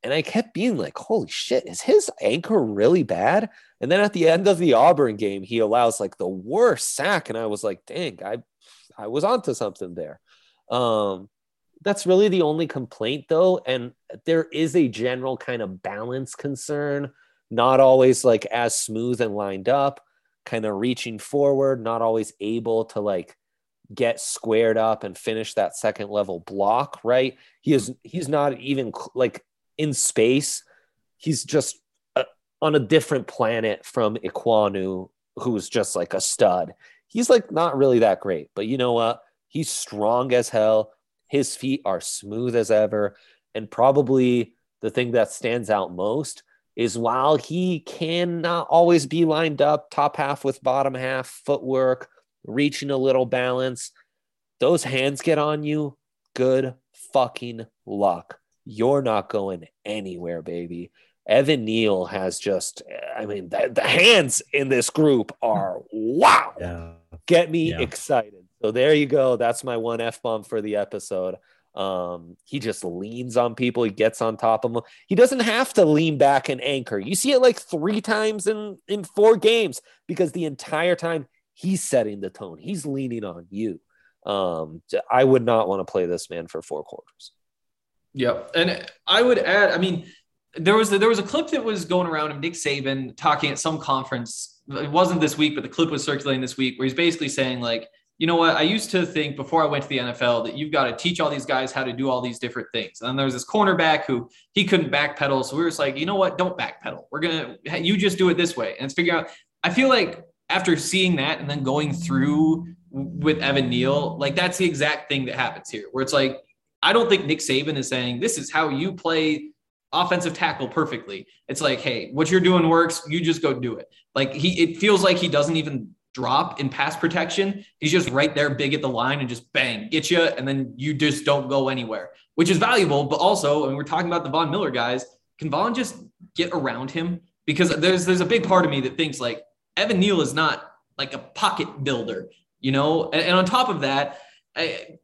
And I kept being like, holy shit, is his anchor really bad? And then at the end of the Auburn game, he allows like the worst sack. And I was like, dang, I, I was onto something there. Um, that's really the only complaint though. And there is a general kind of balance concern, not always like as smooth and lined up kind of reaching forward, not always able to like get squared up and finish that second level block, right? He is he's not even like in space. He's just a, uh, on a different planet from Ekwonu who's just like a stud. He's like not really that great, but you know what? He's strong as hell. His feet are smooth as ever. And probably the thing that stands out most is while he cannot always be lined up top half with bottom half footwork, reaching a little balance, those hands get on you. Good fucking luck. You're not going anywhere, baby. Evan Neal has just, I mean, the, the hands in this group are wow. Yeah. Get me yeah. excited. So there you go. That's my one F bomb for the episode. Um, he just leans on people. He gets on top of them. He doesn't have to lean back and anchor. You see it like three times in in four games because the entire time he's setting the tone. He's leaning on you. Um, I would not want to play this man for four quarters. Yep, and I would add. I mean, there was a, there was a clip that was going around of Nick Saban talking at some conference. It wasn't this week, but the clip was circulating this week, where he's basically saying like you know what? I used to think before I went to the NFL that you've got to teach all these guys how to do all these different things. And then there was this cornerback who he couldn't backpedal. So we were just like, you know what? Don't backpedal. We're going to, you just do it this way. And it's figure out, I feel like after seeing that and then going through with Evan Neal, like that's the exact thing that happens here, where it's like, I don't think Nick Saban is saying this is how you play offensive tackle perfectly. It's like, hey, what you're doing works. You just go do it. Like he, it feels like he doesn't even drop in pass protection. He's just right there, big at the line, and just bang, get you, and then you just don't go anywhere, which is valuable. But also, and we're talking about the Von Miller guys, can Von just get around him? Because there's there's a big part of me that thinks like Evan Neal is not like a pocket builder, you know. And, and on top of that, I,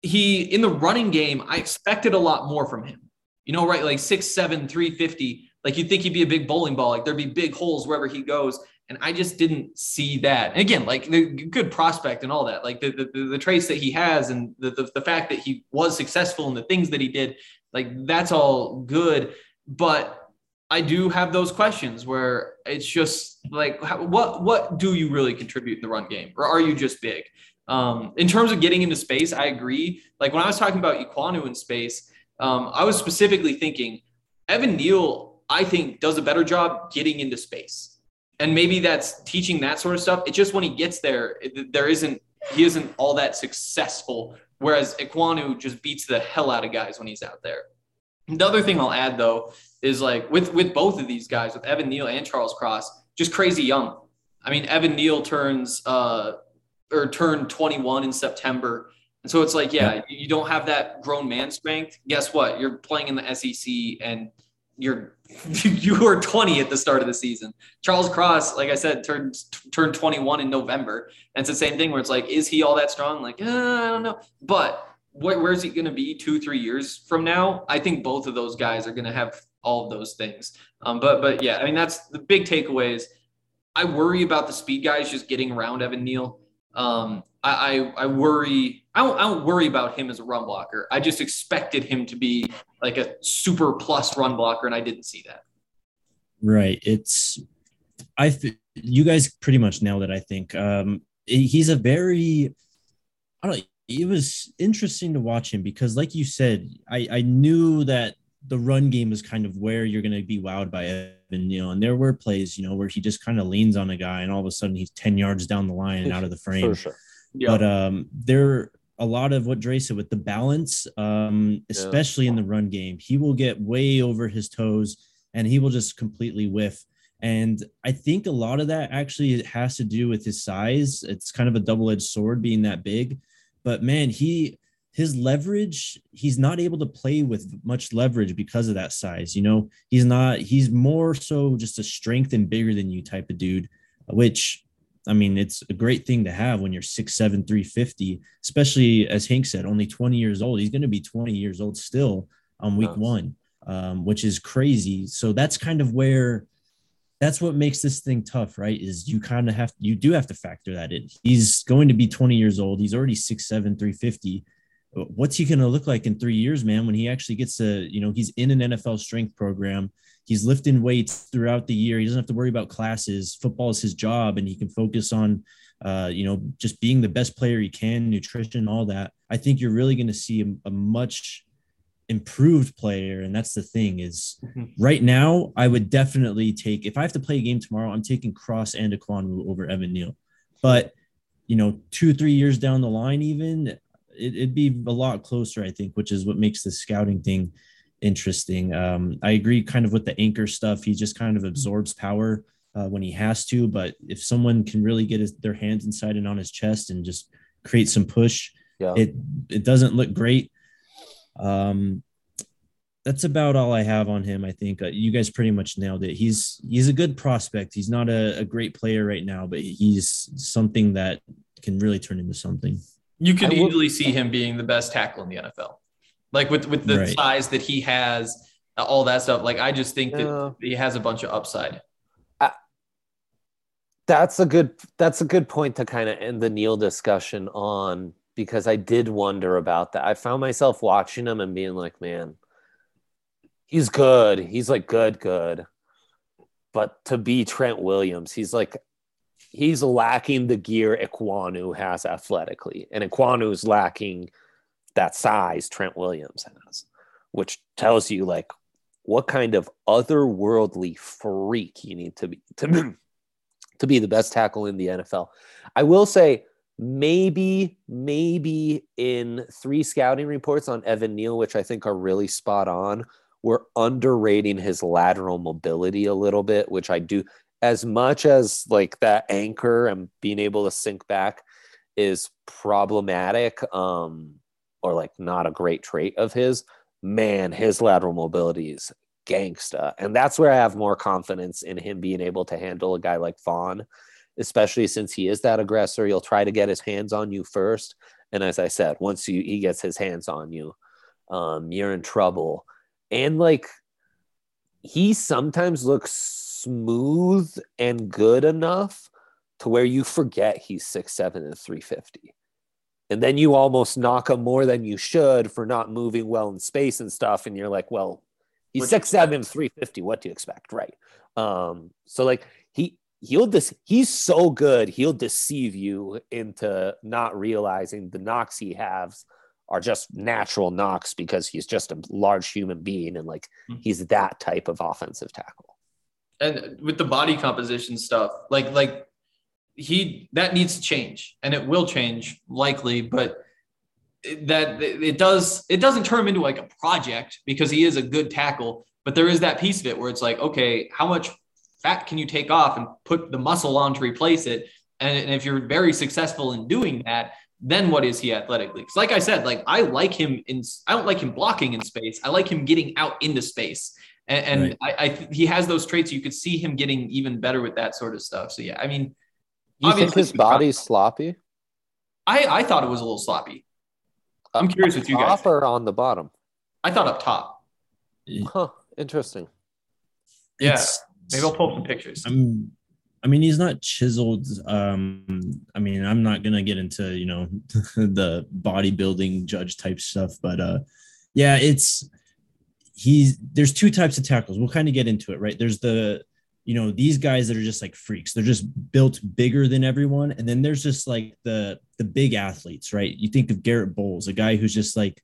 he in the running game, I expected a lot more from him. You know, right? Like six, seven, 350. Like you'd think he'd be a big bowling ball. Like there'd be big holes wherever he goes. And I just didn't see that. And again, like the good prospect and all that, like the, the, the traits that he has and the, the, the fact that he was successful and the things that he did, like that's all good. But I do have those questions where it's just like, what, what do you really contribute in the run game? Or are you just big? Um, in terms of getting into space, I agree. Like when I was talking about Ekwonu in space, um, I was specifically thinking Evan Neal, I think, does a better job getting into space and maybe that's teaching that sort of stuff. It's just when he gets there, it, there isn't he isn't all that successful. Whereas Ekwonu just beats the hell out of guys when he's out there. The other thing I'll add though is like with with both of these guys, with Evan Neal and Charles Cross, just crazy young. I mean, Evan Neal turns uh or turned 21 in September. And so it's like, yeah, you don't have that grown man strength. Guess what? You're playing in the SEC and you're *laughs* you were 20 at the start of the season. Charles Cross, like I said, turned turned 21 in November. And it's the same thing where it's like, is he all that strong? Like, uh, I don't know. But where, where's he going to be two, three years from now? I think both of those guys are going to have all of those things. Um, but but yeah, I mean that's the big takeaways. I worry about the speed guys just getting around Evan Neal. Um, I, I, I worry. I don't, I don't worry about him as a run blocker. I just expected him to be like a super plus run blocker, and I didn't see that. Right. It's I th- you guys pretty much nailed it. I think um, he's a very I don't. It was interesting to watch him because, like you said, I I knew that the run game is kind of where you're going to be wowed by Evan Neal. And there were plays, you know, where he just kind of leans on a guy and all of a sudden he's 10 yards down the line and out of the frame. Sure. Yeah. But um, there a lot of what Dre said with the balance, um, especially yeah. in the run game, he will get way over his toes and he will just completely whiff. And I think a lot of that actually has to do with his size. It's kind of a double edged sword being that big. But man, he his leverage he's not able to play with much leverage because of that size you know he's not he's more so just a strength and bigger than you type of dude which i mean it's a great thing to have when you're 6'7 350 especially as hank said only 20 years old. He's going to be 20 years old still on week nice. one um, which is crazy. So that's kind of where that's what makes this thing tough right is you kind of have you do have to factor that in. He's going to be 20 years old. He's already 6'7 350 what's he going to look like in three years, man, when he actually gets to, you know, he's in an NFL strength program. He's lifting weights throughout the year. He doesn't have to worry about classes. Football is his job, and he can focus on, uh, you know, just being the best player he can, nutrition, all that. I think you're really going to see a, a much improved player, and that's the thing is Mhm. right now I would definitely take if I have to play a game tomorrow, I'm taking Cross and Ekwonu over Evan Neal. But you know, two three years down the line, even it, it'd be a lot closer, I think, which is what makes the scouting thing interesting. Um, I agree, kind of with the anchor stuff. He just kind of absorbs power uh, when he has to, but if someone can really get his, their hands inside and on his chest and just create some push, Yeah. it it doesn't look great. Um, that's about all I have on him. I think uh, you guys pretty much nailed it. He's he's a good prospect. He's not a, a great player right now, but he's something that can really turn into something. You could will- easily see him being the best tackle in the NFL, like with with the Right. size that he has, all that stuff. Like I just think Yeah. that he has a bunch of upside. that's a good that's a good point to kind of end the Neal discussion on because I did wonder about that. I found myself watching him and being like, man, he's good. He's like good, good. But to be Trent Williams, he's like he's lacking the gear Ekwonu has athletically, and Ekwonu's lacking that size Trent Williams has, which tells you like what kind of otherworldly freak you need to be to *clears throat* to be the best tackle in the NFL. I will say maybe maybe in three scouting reports on Evan Neal, which I think are really spot on, we're underrating his lateral mobility a little bit, which I do as much as like that anchor and being able to sink back is problematic um or like not a great trait of his man his lateral mobility is gangsta. And that's where i have more confidence in him being able to handle a guy like Von especially since he is that aggressor. He'll try to get his hands on you first. And as i said once you, he gets his hands on you um, you're in trouble. And like he sometimes looks smooth and good enough to where you forget he's six seven and 350 and then you almost knock him more than you should for not moving well in space and stuff. And you're like well he's What do you six seven 350 what do you expect? Right. Um so like he he'll dis- he's so good. He'll deceive you into not realizing the knocks he has are just natural knocks because he's just a large human being and like Mhm. he's that type of offensive tackle and with the body composition stuff like like he that needs to change and it will change likely but that it does it doesn't turn him into like a project because he is a good tackle but there is that piece of it where it's like okay how much fat can you take off and put the muscle on to replace it? And, and if you're very successful in doing that then what is he athletically? Because like i said like i like him in i don't like him blocking in space. I like him getting out into space and, and I, I th- he has those traits. You could see him getting even better with that sort of stuff. So yeah, I mean, you think his he's got- body's sloppy I I thought it was a little sloppy. I'm Up curious what you guys top or on the bottom I thought up top. huh interesting Yeah, It's- maybe I'll pull some pictures. I'm I mean he's not chiseled. Um I mean I'm not gonna get into you know *laughs* the bodybuilding judge type stuff, but uh yeah, it's he's there's two types of tackles. We'll kind of get into it, right? There's the you know these guys that are just like freaks. They're just built bigger than everyone, and then there's just like the the big athletes, right? You think of Garett Bolles, a guy who's just like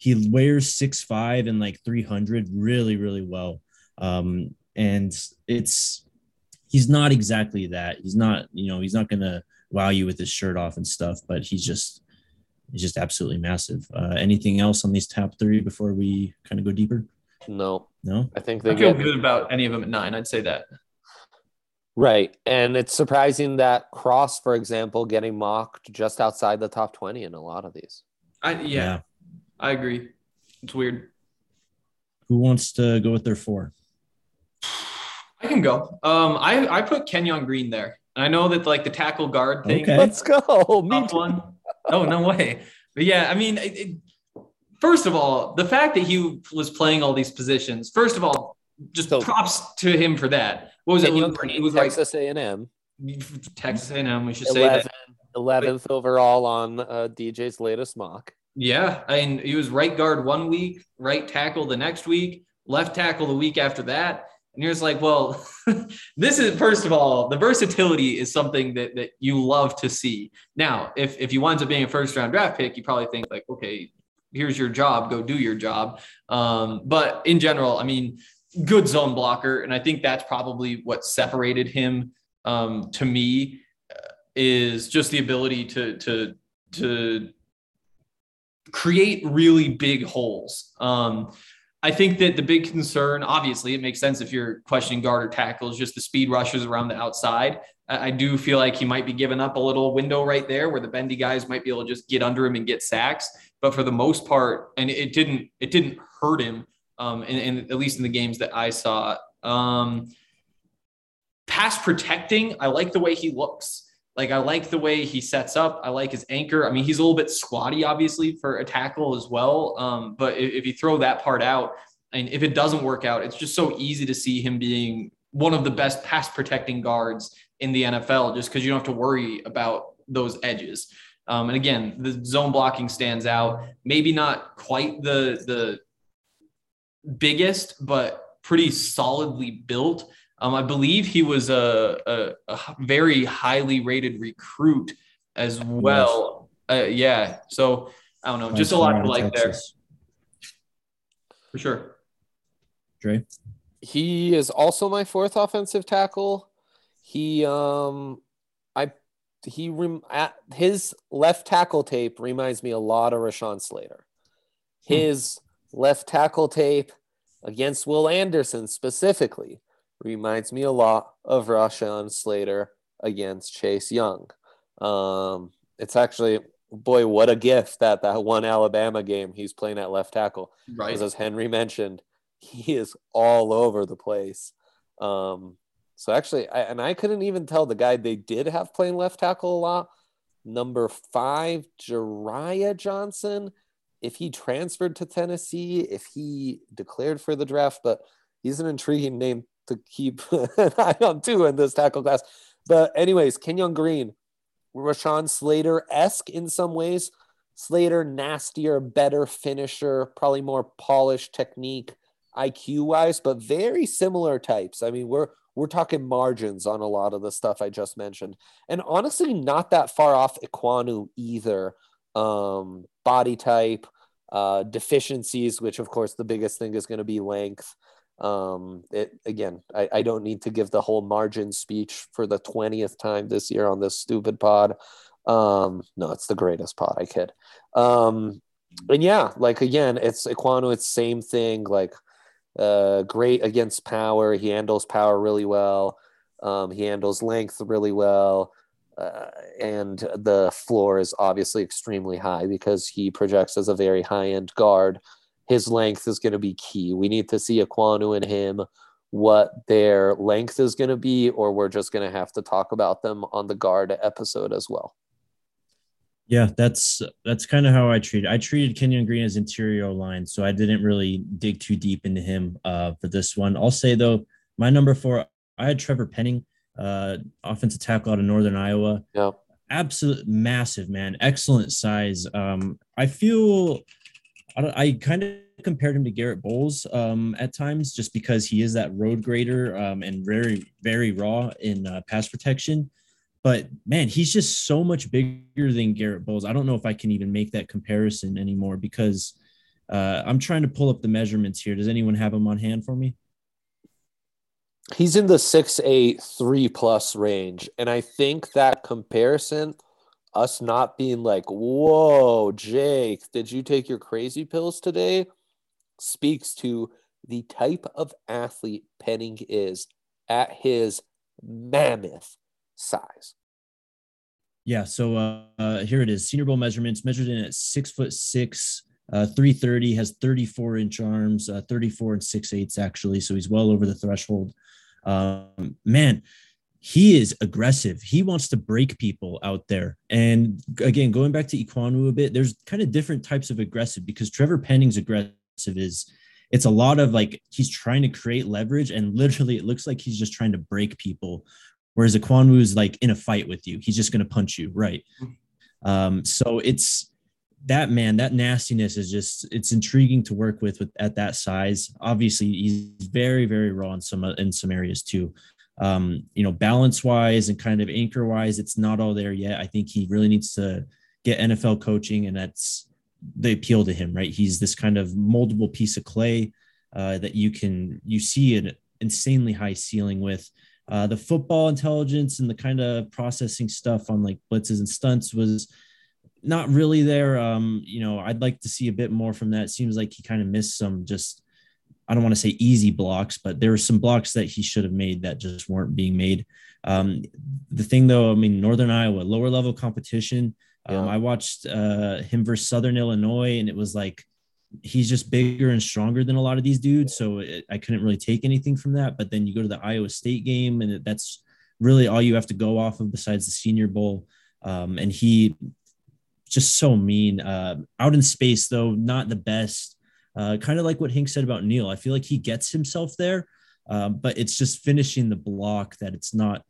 he wears six five and like 300 really really well um and it's he's not exactly that he's not you know he's not gonna wow you with his shirt off and stuff but he's just he's just absolutely massive uh anything else on these top three before we kind of go deeper no no i think they I feel get good about any of them at nine. I'd say that. right and it's surprising that cross for example getting mocked just outside the top 20 in a lot of these I yeah, I agree. It's weird. who wants to go with their four I can go. Um, I I put Kenyon Green there. I know that like the tackle guard thing. Okay. let's go me tough too. one. *laughs* Oh no way. But yeah, I mean, it, it, first of all, the fact that he was playing all these positions. First of all, just So- props to him for that. What was it? It was, Green, like texas a&m Texas A&M. We should say that. 11, 11th overall on uh, dj's latest mock Yeah, I mean, he was right guard one week, right tackle the next week, left tackle the week after that. And you're just like, well, *laughs* this is first of all, the versatility is something that that you love to see. Now, if if you winds up being a first round draft pick, you probably think like, okay, here's your job, go do your job. Um, but in general, I mean, good zone blocker, and I think that's probably what separated him um, to me uh, is just the ability to to to create really big holes. Um, I think that the big concern, obviously, it makes sense if you're questioning guard or tackles, just the speed rushes around the outside. I do feel like he might be giving up a little window right there where the bendy guys might be able to just get under him and get sacks. But for the most part, and it didn't it didn't hurt him, um, and, at least in the games that I saw. Um, pass protecting, I like the way he looks. Like I like the way he sets up. I like his anchor. I mean, he's a little bit squatty, obviously, for a tackle as well. Um, but if, if you throw that part out, and if it doesn't work out, it's just so easy to see him being one of the best pass protecting guards in the NFL, just because you don't have to worry about those edges. Um, and again, the zone blocking stands out. Maybe not quite the the biggest, but pretty solidly built. Um, I believe he was a, a, a, very highly rated recruit as well. Uh, yeah. So I don't know, just a lot to like there. For sure. Dre? He is also my fourth offensive tackle. He, um, I, he, rem- at his left tackle tape reminds me a lot of Rashawn Slater. Hmm. His hmm. left tackle tape against Will Anderson specifically reminds me a lot of Rashawn Slater against Chase Young. Um, it's actually, boy, what a gift that that one Alabama game he's playing at left tackle. Right. Because as Henry mentioned, he is all over the place. Um, so actually, I, and I couldn't even tell the guy they did have playing left tackle a lot. Number five, Jariah Johnson. If he transferred to Tennessee, if he declared for the draft, but he's an intriguing name to keep *laughs* an eye on too in this tackle class. But anyways, Kenyon Green, Rashawn Slater esque in some ways. Slater nastier, better finisher, probably more polished technique, IQ wise, but very similar types. I mean, we're we're talking margins on a lot of the stuff I just mentioned, and honestly, not that far off Ekwonu either. Um, body type, uh, deficiencies, which of course the biggest thing is going to be length. Um, it again, I, I don't need to give the whole margin speech for the 20th time this year on this stupid pod. Um, no, it's the greatest pod, I kid. Um, and yeah, like again, it's Ekwonu, it's same thing, like uh great against power. He handles power really well. Um, he handles length really well. Uh, and the floor is obviously extremely high because he projects as a very high end guard his length is going to be key. We need to see Ekwonu and him what their length is going to be, or we're just going to have to talk about them on the guard episode as well. Yeah, that's that's kind of how I treated. I treated Kenyon Green as interior line, so I didn't really dig too deep into him uh, for this one. I'll say though, my number four, I had Trevor Penning, uh, offensive tackle out of Northern Iowa. Yeah, absolute massive man, excellent size. Um, I feel I, I kind of compared him to Garett Bolles um, at times, just because he is that road grader um, and very, very raw in uh, pass protection. But man, he's just so much bigger than Garett Bolles. I don't know if I can even make that comparison anymore because uh, I'm trying to pull up the measurements here. Does anyone have them on hand for me? He's in the six eight three plus range, and I think that comparison us not being like, whoa, Jake, did you take your crazy pills today? speaks to the type of athlete Penning is at his mammoth size. Yeah, so uh, uh, here it is. Senior Bowl measurements measured in at six foot six, uh, 330, has 34 inch arms, uh, 34 and six eighths actually. So he's well over the threshold. Um, man, he is aggressive. He wants to break people out there. And again, going back to Ekwonu a bit, there's kind of different types of aggressive because Trevor Penning's aggressive is it's a lot of like he's trying to create leverage and literally it looks like he's just trying to break people. Whereas Ekwonu is like in a fight with you. He's just going to punch you. Right. Um, so it's that man, that nastiness is just, it's intriguing to work with, with at that size. Obviously he's very, very raw in some, in some areas too um, you know, balance wise and kind of anchor wise, it's not all there yet. I think he really needs to get NFL coaching, and that's the appeal to him, right? He's this kind of moldable piece of clay uh, that you can you see an insanely high ceiling with. Uh, the football intelligence and the kind of processing stuff on like blitzes and stunts was not really there. Um, you know, I'd like to see a bit more from that. It seems like he kind of missed some just I don't want to say easy blocks, but there were some blocks that he should have made that just weren't being made. Um, the thing though, I mean, Northern Iowa, lower level competition. Um, I watched uh, him versus Southern Illinois, and it was like he's just bigger and stronger than a lot of these dudes. So it, I couldn't really take anything from that. But then you go to the Iowa State game, and that's really all you have to go off of besides the Senior Bowl. Um, and he just so mean. Uh, out in space, though, not the best. Uh, kind of like what Hink said about Neal. I feel like he gets himself there, uh, but it's just finishing the block that it's not.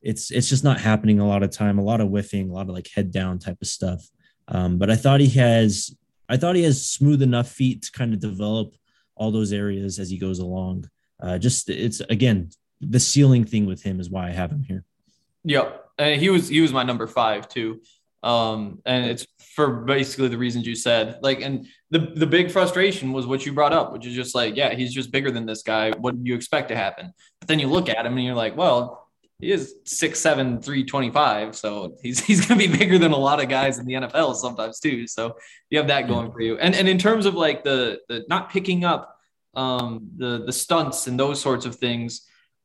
It's it's just not happening a lot of time. A lot of whiffing, a lot of like head down type of stuff. Um, but I thought he has. I thought he has smooth enough feet to kind of develop all those areas as he goes along. Uh, just it's again the ceiling thing with him is why I have him here. Yep, he was he was my number five too. Um, and it's for basically the reasons you said. Like, and the the big frustration was what you brought up, which is just like, yeah, he's just bigger than this guy. What do you expect to happen? But then you look at him and you're like, well, he is six seven, three twenty five. So he's *laughs* he's gonna be bigger than a lot of guys in the NFL sometimes too. So you have that going for you. And and in terms of like the the not picking up um the the stunts and those sorts of things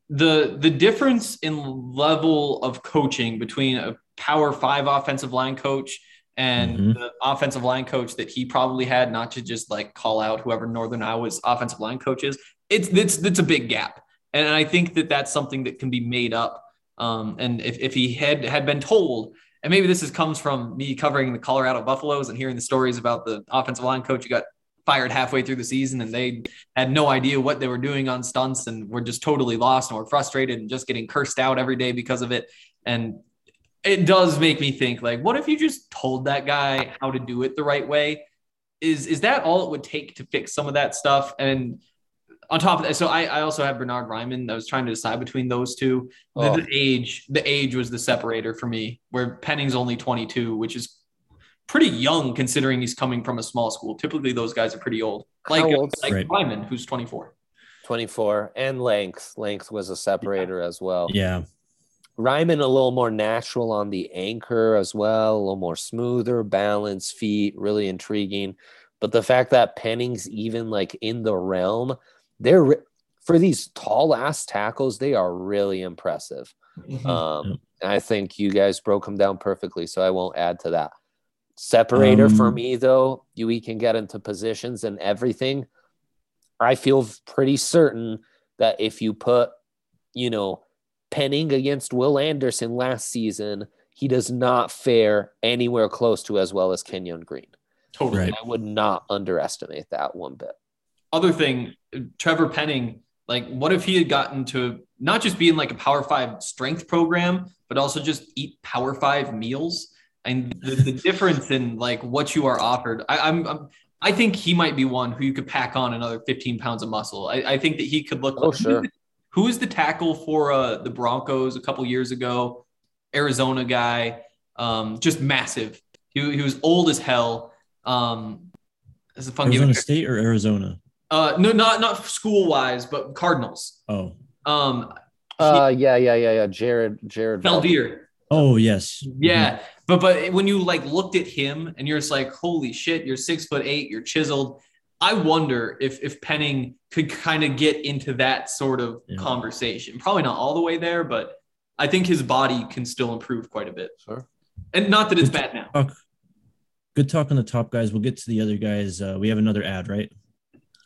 the the difference in level of coaching between a power five offensive line coach and mm-hmm. the offensive line coach that he probably had, not to just like call out whoever Northern Iowa's offensive line coach is. It's it's it's a big gap, and I think that that's something that can be made up. Um, and if, if he had had been told, and maybe this is comes from me covering the Colorado Buffaloes and hearing the stories about the offensive line coach who got fired halfway through the season and they had no idea what they were doing on stunts and were just totally lost and were frustrated and just getting cursed out every day because of it. And it does make me think like, what if you just told that guy how to do it the right way? Is is that all it would take to fix some of that stuff? And on top of that, so I, I also have Bernhard Raimann. I was trying to decide between those two. The, oh. the, age, the age was the separator for me, where Penning's only 22, which is pretty young considering he's coming from a small school. Typically, those guys are pretty old. Like, like right. Raimann, who's 24. 24 and length. Length was a separator yeah. as well. Yeah. Raimann a little more natural on the anchor as well, a little more smoother, balanced feet, really intriguing. But the fact that Penning's even like in the realm, they're for these tall ass tackles, they are really impressive. Mm-hmm. Um, I think you guys broke them down perfectly, so I won't add to that. Separator um, for me, though, you we can get into positions and everything. I feel pretty certain that if you put, you know, Penning against Will Anderson last season, he does not fare anywhere close to as well as Kenyon Green. Totally. Right. I would not underestimate that one bit. Other thing, Trevor Penning, like, what if he had gotten to not just be in like a Power Five strength program, but also just eat Power Five meals? And the, the difference in like what you are offered, I, I'm, I'm I think he might be one who you could pack on another 15 pounds of muscle. I, I think that he could look. Oh, like, sure. Who was the tackle for uh, the Broncos a couple years ago? Arizona guy, um, just massive. He, he was old as hell. Um, as a fun Arizona State or Arizona? Uh, no, not not school wise, but Cardinals. Oh. Um. Uh, yeah, yeah, yeah, yeah. Jared, Jared Veldheer. Oh yes. Yeah, mm-hmm. But but when you like looked at him and you're just like, holy shit, you're six foot eight, you're chiseled. I wonder if if Penning could kind of get into that sort of yeah. conversation. Probably not all the way there, but I think his body can still improve quite a bit. Sure. And not that it's bad now. Talk. Good talk on the top guys. We'll get to the other guys. Uh, we have another ad, right?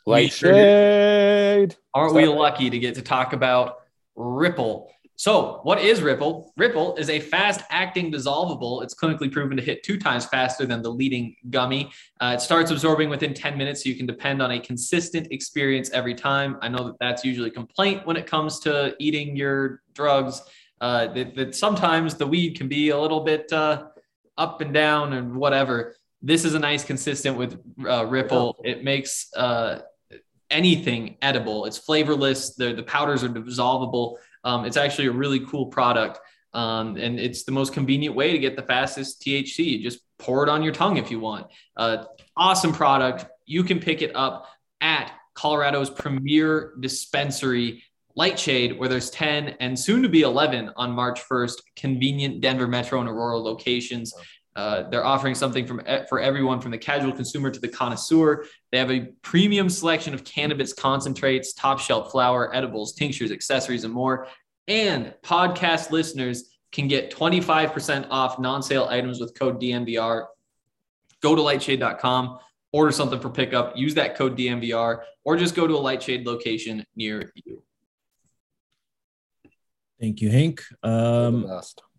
Light shade. Aren't we lucky to get to talk about Ripple? So, what is Ripple? Ripple is a fast acting dissolvable. It's clinically proven to hit two times faster than the leading gummy. Uh, it starts absorbing within 10 minutes, so you can depend on a consistent experience every time. I know that that's usually a complaint when it comes to eating your drugs, uh, that, that, sometimes the weed can be a little bit uh, up and down and whatever. This is a nice consistent with uh, Ripple. It makes uh, anything edible. It's flavorless. The, the powders are dissolvable. Um, it's actually a really cool product. Um, and it's the most convenient way to get the fastest THC. You Just pour it on your tongue if you want. Uh, awesome product. You can pick it up at Colorado's premier dispensary, Lightshade, where there's 10 and soon to be 11 on March 1st, convenient Denver Metro and Aurora locations. Uh, they're offering something from for everyone from the casual consumer to the connoisseur. They have a premium selection of cannabis concentrates, top shelf flower, edibles, tinctures, accessories, and more. And podcast listeners can get 25% off non-sale items with code DMVR. Go to lightshade.com, order something for pickup, use that code DMVR, or just go to a Lightshade location near you. Thank you, Hank. Um,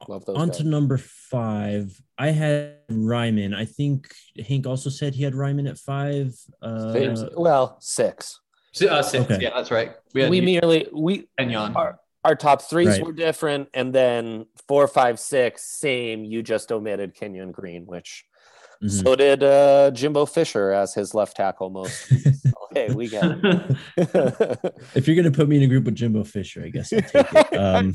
Love those. on guys. to number five. I had Raimann. I think Hank also said he had Raimann at five. Uh, Same- well, six. Uh, six. Okay. Yeah, that's right. We had We merely we Kenyon. our, our top threes Right. were different, and then four, five, six, same. You just omitted Kenyon Green, which mhm. so did uh, Jimbo Fisher as his left tackle most. *laughs* weeks. So, hey, we got him. *laughs* if you're gonna put me in a group with Jimbo Fisher, I guess I'll take it. *laughs* Um,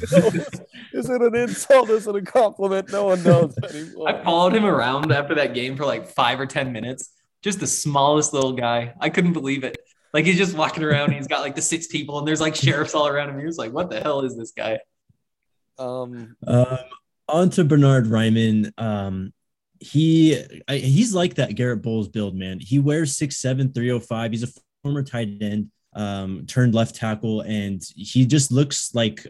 is it an insult? Is it a compliment? No one knows anymore. I followed him around after that game for like five or 10 minutes. Just the smallest little guy. I couldn't believe it. Like he's just walking around. He's got like the six people, and there's like sheriffs all around him. He was like, "What the hell is this guy?" Um, Um, on to Bernhard Raimann. Um, he I, he's like that Garett Bolles build, man. He wears 6'7, 305. He's a former tight end, um, turned left tackle, and he just looks like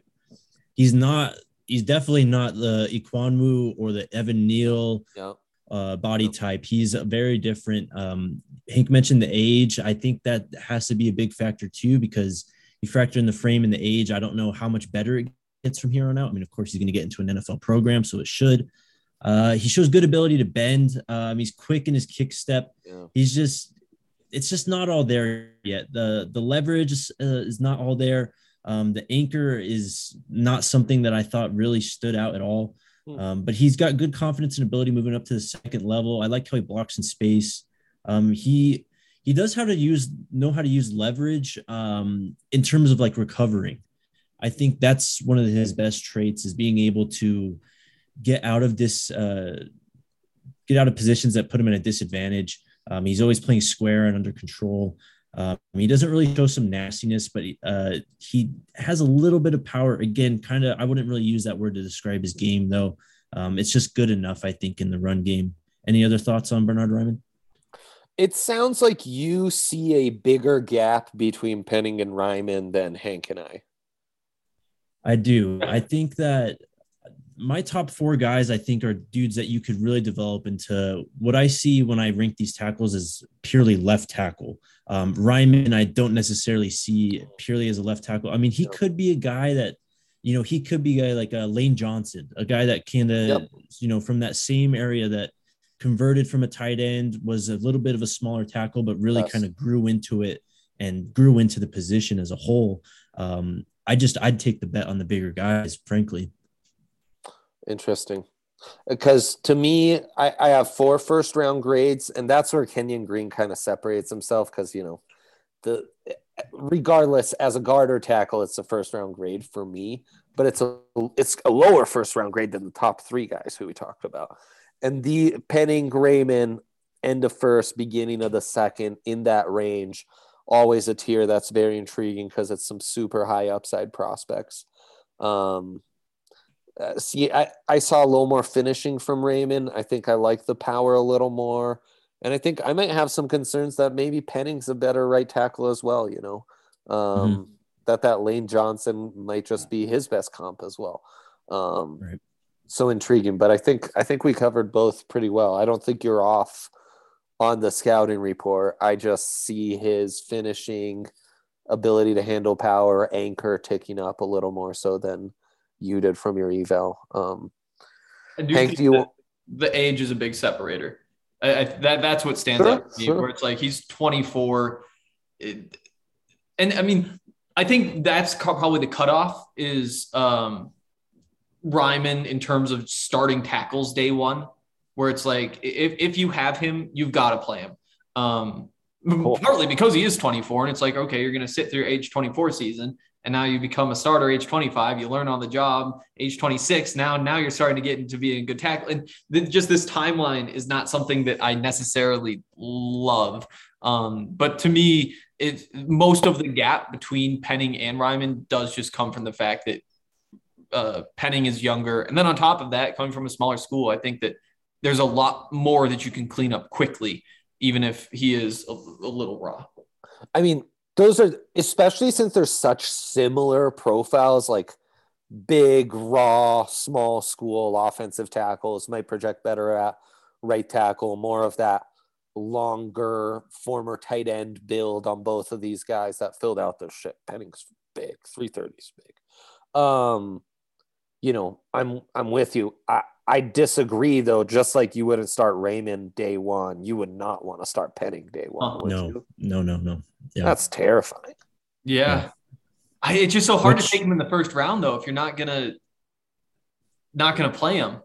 he's not. He's definitely not the Ekwonu or the Evan Neal yeah. uh, body type. He's a very different. Um, Hank mentioned the age. I think that has to be a big factor too, because you factor in the frame and the age. I don't know how much better it gets from here on out. I mean, of course, he's going to get into an NFL program, so it should. Uh, he shows good ability to bend. Um, he's quick in his kick step. Yeah. He's just, it's just not all there yet. The the leverage is, uh, is not all there. Um, the anchor is not something that I thought really stood out at all. Hmm. Um, but he's got good confidence and ability moving up to the second level. I like how he blocks in space. Um, he he does how to use know how to use leverage um, in terms of like recovering. I think that's one of his best traits is being able to get out of this uh, get out of positions that put him in a disadvantage. Um, he's always playing square and under control. Um, he doesn't really show some nastiness, but uh, he has a little bit of power. Again, kind of, I wouldn't really use that word to describe his game, though. Um, it's just good enough, I think, in the run game. Any other thoughts on Bernhard Raimann? It sounds like you see a bigger gap between Penning and Raimann than Hank and I. I do. I think that my top four guys, I think, are dudes that you could really develop into what I see when I rank these tackles is purely left tackle. Um, Raimann, I don't necessarily see purely as a left tackle. I mean, he could be a guy that, you know, he could be a, like a Lane Johnson, a guy that kind of, Yep. you know, from that same area that converted from a tight end, was a little bit of a smaller tackle, but really Yes. kind of grew into it and grew into the position as a whole. Um, I just I'd take the bet on the bigger guys, frankly. Interesting. Because to me, I, I have four first round grades, and that's where Kenyon Green kind of separates himself because, you know, the regardless as a guard or tackle, it's a first round grade for me, but it's a it's a lower first round grade than the top three guys who we talked about. And the Penning Grayman, end of first, beginning of the second, in that range, always a tier that's very intriguing because it's some super high upside prospects. Um, uh, see, I, I saw a little more finishing from Raimann. I think I like the power a little more. And I think I might have some concerns that maybe Penning's a better right tackle as well, you know. Um, That that Lane Johnson might just be his best comp as well. Um, Right. So intriguing, but I think I think we covered both pretty well. I don't think you're off on the scouting report. I just see his finishing ability to handle power, anchor ticking up a little more so than you did from your eval. Um, do Hank, do you? the age is a big separator. I, I, that that's what stands Sure, out to me. sure. Where it's like he's 24, It- and I mean, I think that's probably the cutoff is um, Raimann in terms of starting tackles day one, where it's like if if you have him, you've got to play him. Um, Cool. Partly because he is 24, and it's like okay, you're going to sit through age 24 season, and now you become a starter age 25 you learn on the job age 26 now now you're starting to get into being a good tackle and just this timeline is not something that i necessarily love. Um, but to me it most of the gap between penning and Raimann does just come from the fact that uh, penning is younger. And then on top of that coming from a smaller school i think that there's a lot more that you can clean up quickly even if he is a, a little raw. I mean, those are especially since there's such similar profiles, like big, raw, small school offensive tackles might project better at right tackle, more of that longer former tight end build on both of these guys that filled out their shit. Penning's big, 330's big. Um, you know, I'm I'm with you. I, I disagree though. Just like you wouldn't start Raimann day one, you would not want to start Penning day one. Oh, no, you? no, no, no. Yeah. That's terrifying. Yeah. yeah. I, it's just so hard Which, to take him in the first round though if you're not gonna not gonna play him.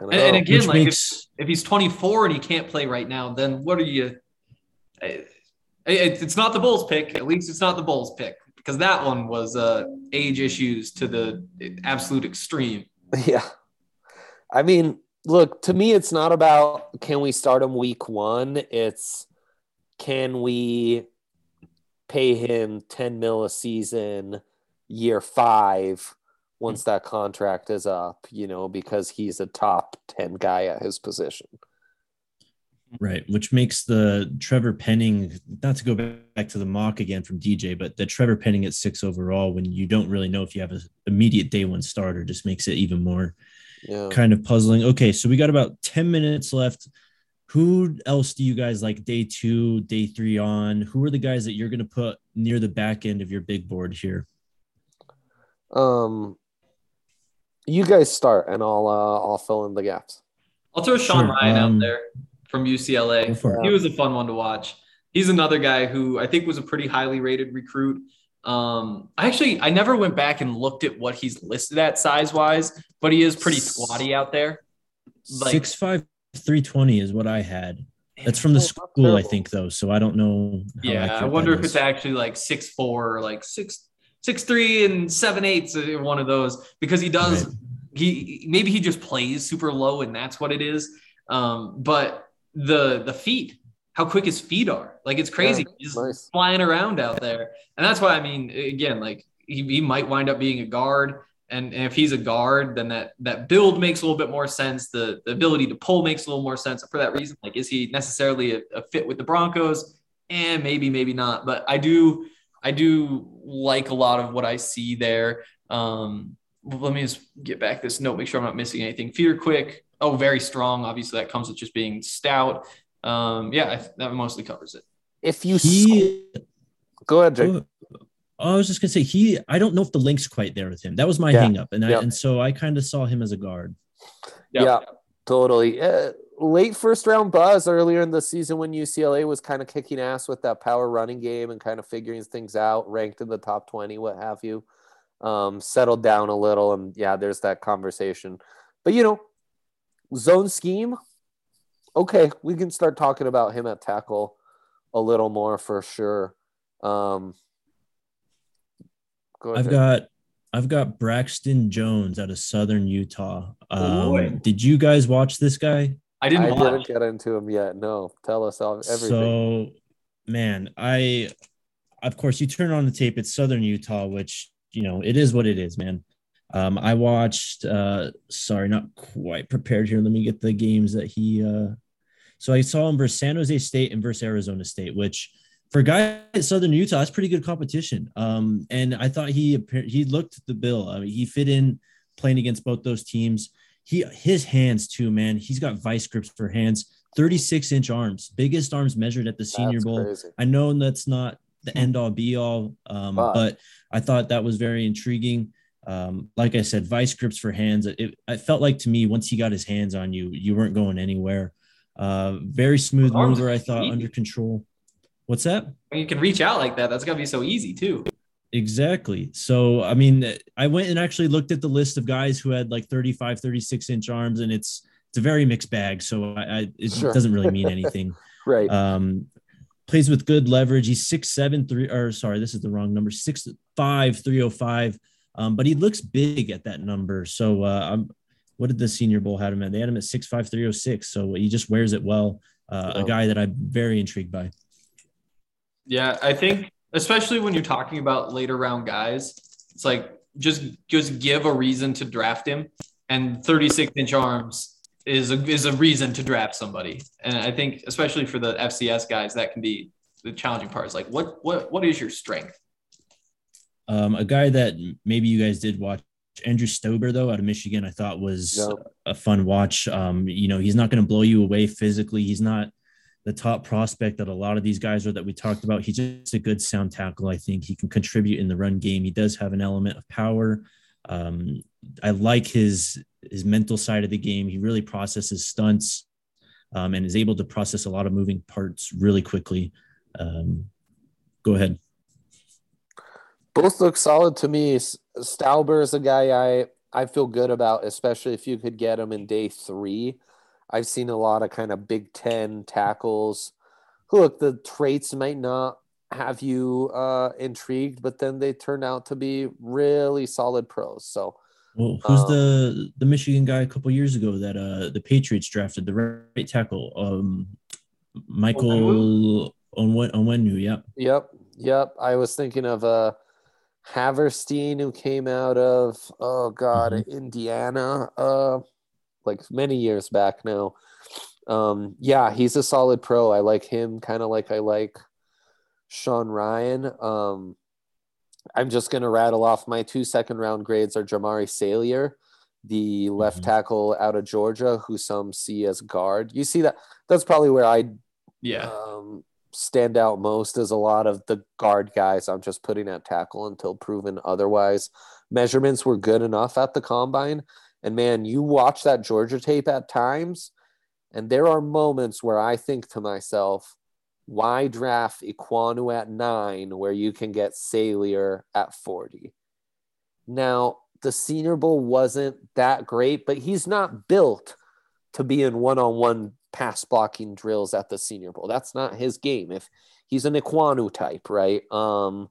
And, and, again, Which like makes... if, if he's 24 and he can't play right now, then what are you? it's not the Bolles pick. At least it's not the Bolles pick because that one was uh, age issues to the absolute extreme. *laughs* Yeah. I mean, look, to me, it's not about can we start him week one? It's can we pay him 10 mil a season year five once that contract is up, you know, because he's a top 10 guy at his position. Right, which makes the Trevor Penning, not to go back to the mock again from DJ, but the Trevor Penning at six overall, when you don't really know if you have an immediate day one starter, just makes it even more yeah. kind of puzzling. Okay, so we got about 10 minutes left. Who else do you guys like day two, day three on? Who are the guys that you're going to put near the back end of your big board here? Um, you guys start, and I'll uh, I'll fill in the gaps. I'll throw Sean sure. Rhyan um, out there from UCLA. He was a fun one to watch. He's another guy who I think was a pretty highly rated recruit. Um, I actually I never went back and looked at what he's listed at size wise, but he is pretty squatty out there. Like six five three twenty is what I had. That's from the school, I think, though. So I don't know. yeah, I wonder if it's actually like six four or like six six three and seven eighths one of those because he does right. he maybe he just plays super low and that's what it is. Um, but the the feet how quick his feet are. Like it's crazy. Yeah, He's nice. flying around out there. And that's why I mean, again, like he, he might wind up being a guard. And, and if he's a guard, then that that build makes a little bit more sense. The, the ability to pull makes a little more sense. For that reason, like is he necessarily a, a fit with the Broncos? And maybe, maybe not. But I do I do like a lot of what I see there. Um, let me just get back this note, make sure I'm not missing anything. Feet are quick. Oh, very strong. Obviously, that comes with just being stout um, yeah, that mostly covers it. If you he, go ahead, Jake. Oh, I was just gonna say he. I don't know if the link's quite there with him. That was my yeah. hang up, and I, and so I kind of saw him as a guard. Yeah, yeah totally. Uh, late first round buzz earlier in the season when UCLA was kind of kicking ass with that power running game and kind of figuring things out, ranked in the top twenty, what have you. Um, settled down a little, and yeah, there's that conversation. But you know, zone scheme okay, we can start talking about him at tackle a little more for sure. Um, go I've got I've got Braxton Jones out of Southern Utah. Um, did you guys watch this guy? I didn't. I watch. didn't get into him yet. No, tell us all everything. So, man, I of course you turn on the tape. It's Southern Utah, which you know it is what it is, man. Um, I watched. Uh, sorry, not quite prepared here. Let me get the games that he uh, so I saw him versus San Jose State and versus Arizona State, which for a guy at Southern Utah, that's pretty good competition. Um, and I thought he he looked the bill. I mean, he fit in playing against both those teams. He his hands too, man. He's got vice grips for hands. 36 inch arms, biggest arms measured at the Senior that's Bowl. Crazy. I know that's not the end all be all, um, but. but I thought that was very intriguing. Um, like I said, vice grips for hands. It, it, felt like to me once he got his hands on you, you weren't going anywhere. Uh, very smooth mover, I thought, under control. What's that? When you can reach out like that, That's gonna be so easy too. Exactly. So, I mean, I went and actually looked at the list of guys who had like 35, 36 inch arms, and it's it's a very mixed bag. So, I, I it sure. doesn't really mean *laughs* anything. right. Um, plays with good leverage. He's six seven three or sorry, this is the wrong number. Six five three oh five. Um, but he looks big at that number. So uh, I'm, what did the Senior Bowl have him at? They had him at six five three oh six. So he just wears it well. Uh, A guy that I'm very intrigued by. Yeah, I think especially when you're talking about later round guys, it's like just just give a reason to draft him, and 36 inch arms is a is a reason to draft somebody. And I think especially for the FCS guys, that can be the challenging part. Is like what what what is your strength? Um, a guy that maybe you guys did watch, Andrew Stueber, though, out of Michigan, I thought was Yeah. a fun watch. Um, you know, he's not going to blow you away physically. He's not the top prospect that a lot of these guys are that we talked about. He's just a good sound tackle. I think he can contribute in the run game. He does have an element of power. Um, I like his his mental side of the game. He really processes stunts um, and is able to process a lot of moving parts really quickly. Um, go ahead. Both look solid to me. S- Stueber is a guy I I feel good about, especially if you could get him in day three. I've seen a lot of kind of Big Ten tackles. Look, the traits might not have you uh, intrigued, but then they turn out to be really solid pros. So Well, who's Um, the the Michigan guy a couple years ago that uh the Patriots drafted the right tackle? Um, Michael Onwen- Onwenu. Yeah, Yep, yep. I was thinking of uh Haverstein who came out of oh god, Indiana uh like many years back now. Um yeah, he's a solid pro. I like him kind of like I like Sean Rhyan. Um I'm just going to rattle off my two second round grades are Jamaree Salyer, the left Mhm. tackle out of Georgia who some see as guard. You see that that's probably where I Yeah. um, stand out most is a lot of the guard guys I'm just putting at tackle until proven otherwise. Measurements were good enough at the combine. And man, you watch that Georgia tape at times, and there are moments where I think to myself, why draft Ekwonu at nine where you can get Salyer at 40? Now, the Senior Bowl wasn't that great, but he's not built to be in one-on-one pass blocking drills at the Senior Bowl. That's not his game. If he's an Ekwonu type, right? Um,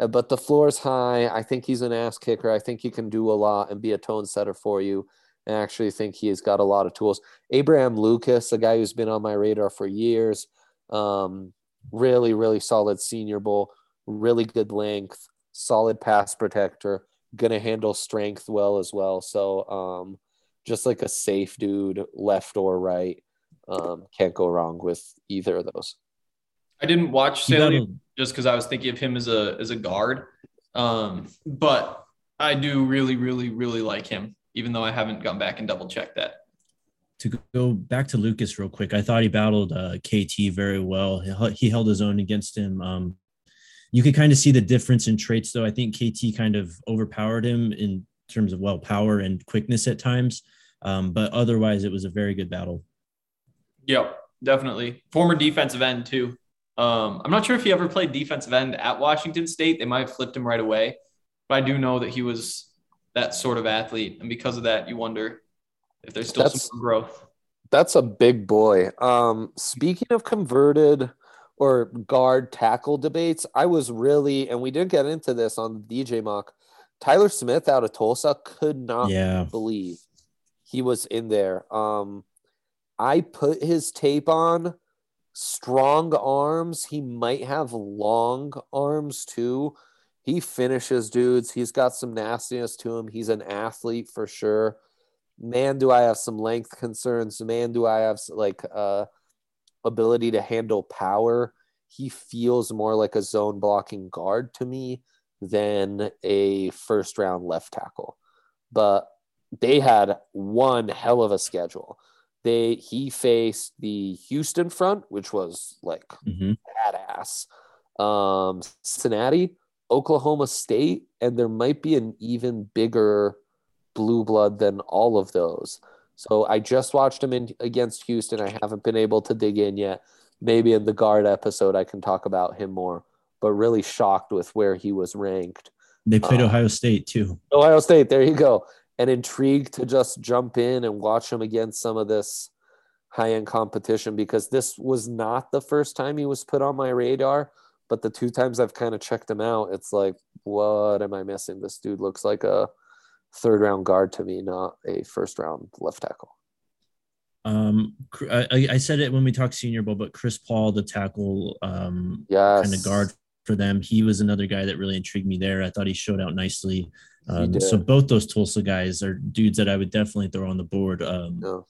uh, but the floor is high. I think he's an ass kicker. I think he can do a lot and be a tone setter for you. I actually think he's got a lot of tools. Abraham Lucas, a guy who's been on my radar for years, um, really, really solid Senior Bowl, really good length, solid pass protector, gonna handle strength well as well. So, um, just like a safe dude, left or right. Um, can't go wrong with either of those. I didn't watch He Saley battled- just because I was thinking of him as a as a guard. Um, but I do really, really, really like him, even though I haven't gone back and double checked that. to go back to Lucas real quick, I thought he battled uh, KT very well. He, he held his own against him. Um, you could kind of see the difference in traits, though. I think KT kind of overpowered him in terms of well power and quickness at times, um, but otherwise, it was a very good battle. Yep, definitely. Former defensive end too. Um, I'm not sure if he ever played defensive end at Washington State. They might have flipped him right away, but I do know that he was that sort of athlete, and because of that, you wonder if there's still That's- some growth. That's a big boy. Um, speaking of converted or guard tackle debates, I was really, and we didn't get into this on DJ mock. Tyler Smith out of Tulsa could not Yeah, believe he was in there. Um, I put his tape on. Strong arms. He might have long arms too. He finishes dudes. He's got some nastiness to him. He's an athlete for sure. Man, do I have some length concerns. Man, do I have like uh ability to handle power. He feels more like a zone blocking guard to me than a first round left tackle. But they had one hell of a schedule. They he faced the Houston front, which was like hmm badass. Um, Cincinnati, Oklahoma State, and there might be an even bigger blue blood than all of those. So I just watched him in against Houston. I haven't been able to dig in yet. Maybe in the guard episode I can talk about him more. But really shocked with where he was ranked. they played Uh, Ohio State too. Ohio State, there you go. And intrigued to just jump in and watch him against some of this high end competition because this was not the first time he was put on my radar. But the two times I've kind of checked him out, it's like, what am I missing? This dude looks like a third round guard to me, not a first round left tackle. Um, I, I said it when we talked Senior Bowl, but Chris Paul, the tackle, um, yes. kind of guard for them, he was another guy that really intrigued me there. I thought he showed out nicely. Um, so both those Tulsa guys are dudes that I would definitely throw on the board. Um, No.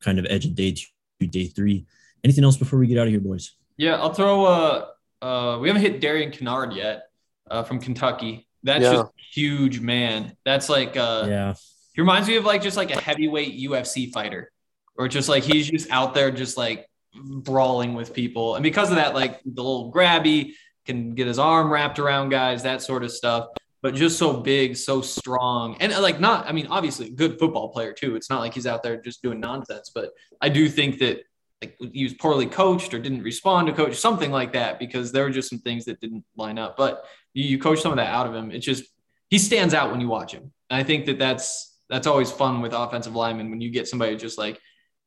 kind of edge of day two, day three. Anything else before we get out of here, boys? Yeah, I'll throw. Uh, uh, we haven't hit Darian Kinnard yet, uh, from Kentucky. That's Yeah. just huge, man. That's like, uh, yeah, he reminds me of like just like a heavyweight UFC fighter, or just like he's just out there just like brawling with people, and because of that, like the little grabby can get his arm wrapped around guys, that sort of stuff. But just so big, so strong, and uh, like not. I mean, obviously, good football player too. It's not like he's out there just doing nonsense. But I do think that like he was poorly coached or didn't respond to coach, something like that, because there were just some things that didn't line up. But you, you coach some of that out of him. It's just he stands out when you watch him. And I think that that's that's always fun with offensive linemen when you get somebody just like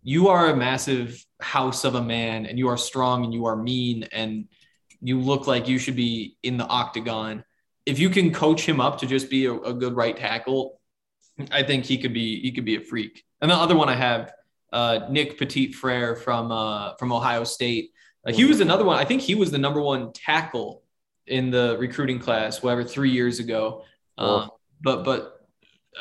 you are a massive house of a man and you are strong and you are mean and you look like you should be in the octagon. If you can coach him up to just be a, a good right tackle, I think he could be he could be a freak. And the other one I have, uh, Nick Petit Frere from uh, from Ohio State. Uh, he was another one. I think he was the number one tackle in the recruiting class, whatever three years ago. Um, but but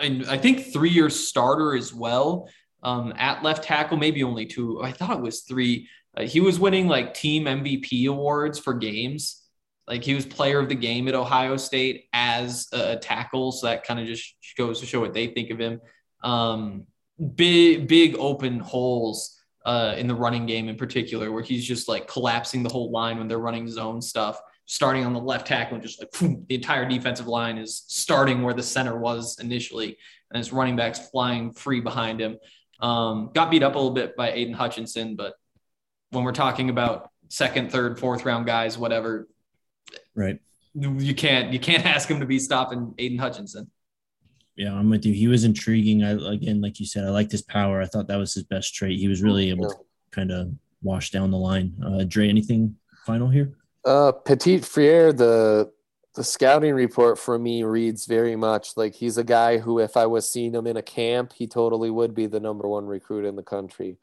I, I think three year starter as well um, at left tackle, maybe only two. I thought it was three. Uh, he was winning like team MVP awards for games. Like he was player of the game at Ohio State as a tackle. So that kind of just goes to show what they think of him. Um, big, big open holes uh, in the running game in particular, where he's just like collapsing the whole line when they're running zone stuff starting on the left tackle and just like the entire defensive line is starting where the center was initially, and his running backs flying free behind him. Um, got beat up a little bit by Aidan Hutchinson, but when we're talking about second, third, fourth round guys, whatever, right. you can't you can't *laughs* ask him to be stopping Aidan Hutchinson. Yeah, I'm with you. He was intriguing. I again, like you said, I liked his power. I thought that was his best trait. He was really able to kind of wash down the line. Uh, Dre, anything final here? Uh, Petit Frere, the the scouting report for me reads very much like he's a guy who, if I was seeing him in a camp, he totally would be the number one recruit in the country.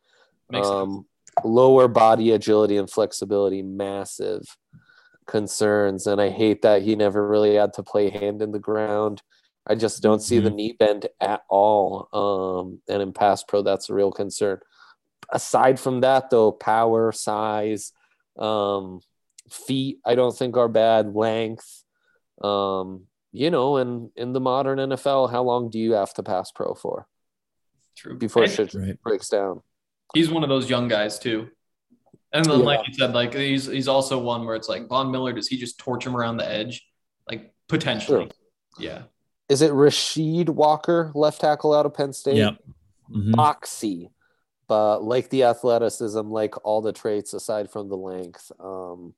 Makes um, lower body agility and flexibility, massive concerns, and I hate that he never really had to play hand in the ground. I just don't see the knee bend at all. Um, and in pass pro, that's a real concern. Aside from that, though, power, size, um, feet, I don't think are bad. Length, um, you know, and in the modern NFL, how long do you have to pass pro for True. before And shit Right. breaks down? he's one of those young guys too. And then, Yeah. like you said, like he's he's also one where it's like Von Miller. Does he just torch him around the edge? Like potentially, yeah. Is it Rashid Walker, left tackle out of Penn State? Yep. Mhm. Moxie, but like the athleticism, like all the traits aside from the length. Um,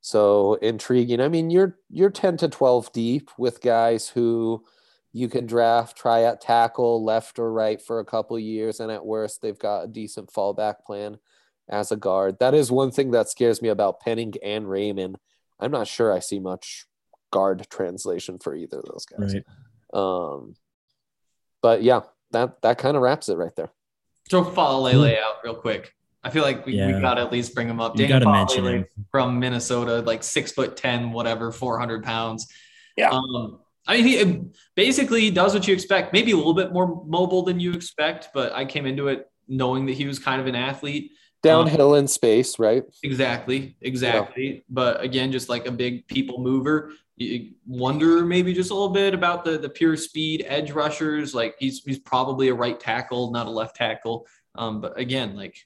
so intriguing. I mean, you're you're ten to twelve deep with guys who you can draft, try at tackle, left or right for a couple years, and at worst, they've got a decent fallback plan as a guard. That is one thing that scares me about Penning and Raimann. I'm not sure I see much guard translation for either of those guys. Right. Um, but yeah, that that kind of wraps it right there. Throw Faalele out real quick. I feel like we, we got to at least bring him up. You got to mention him. from Minnesota, like six foot ten, whatever, four hundred pounds. Yeah. Um, I mean, he basically does what you expect. Maybe a little bit more mobile than you expect, but I came into it knowing that he was kind of an athlete. Downhill in space, right? Exactly, exactly. But again, just like a big people mover. You wonder maybe just a little bit about the the pure speed edge rushers. Like he's he's probably a right tackle, not a left tackle. Um, but again, like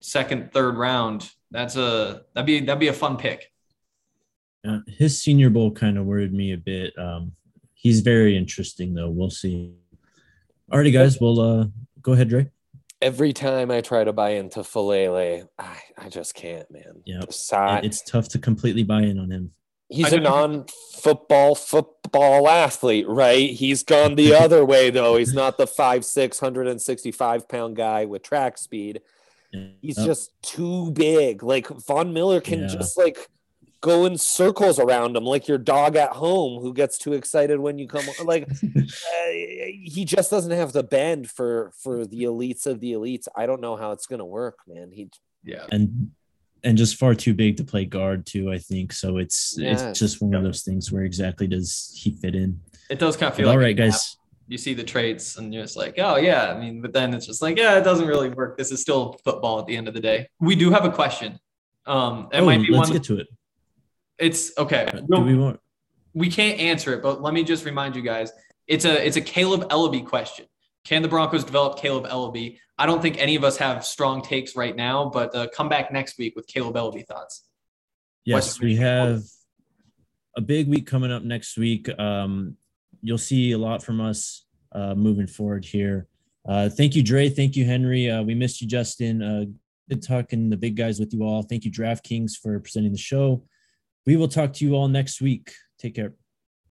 second, third round, that's a that'd be that'd be a fun pick. Uh, his Senior Bowl kind of worried me a bit. Um, he's very interesting, though. We'll see. Alrighty, guys. Well, uh, go ahead, Dre. Every time I try to buy into Faalele, I, I just can't, man. Yeah. The It's tough to completely buy in on him. he's I a know- non-football football athlete, right? He's gone the *laughs* other way though. He's not the 5'6", 165 pound guy with track speed. He's Yep. just too big. Like Von Miller can Yeah. just like go in circles around him, like your dog at home who gets too excited when you come. Like *laughs* uh, he just doesn't have the bend for for the elites of the elites. I don't know how it's gonna work, man. He Yeah. and and just far too big to play guard too. I think so. It's Yes. it's just one of those things where exactly does he fit in? It does kind of feel all like right, guys. you see the traits and you're just like, oh yeah. I mean, but then it's just like, yeah, it doesn't really work. This is still football at the end of the day. We do have a question. Um, it Oh, might be let's one. get to it. It's okay. Do We'll- want? we can't answer it, but let me just remind you guys, it's a it's a Caleb Ellaby question. Can the Broncos develop Caleb Ellaby? I don't think any of us have strong takes right now, but uh, come back next week with Caleb Ellaby thoughts. Yes, we have a big week coming up next week. Um, you'll see a lot from us uh, moving forward here. Uh, thank you, Dre. Thank you, Henry. Uh, we missed you, Justin. Uh, good talking the big guys with you all. Thank you, DraftKings, for presenting the show. We will talk to you all next week. Take care.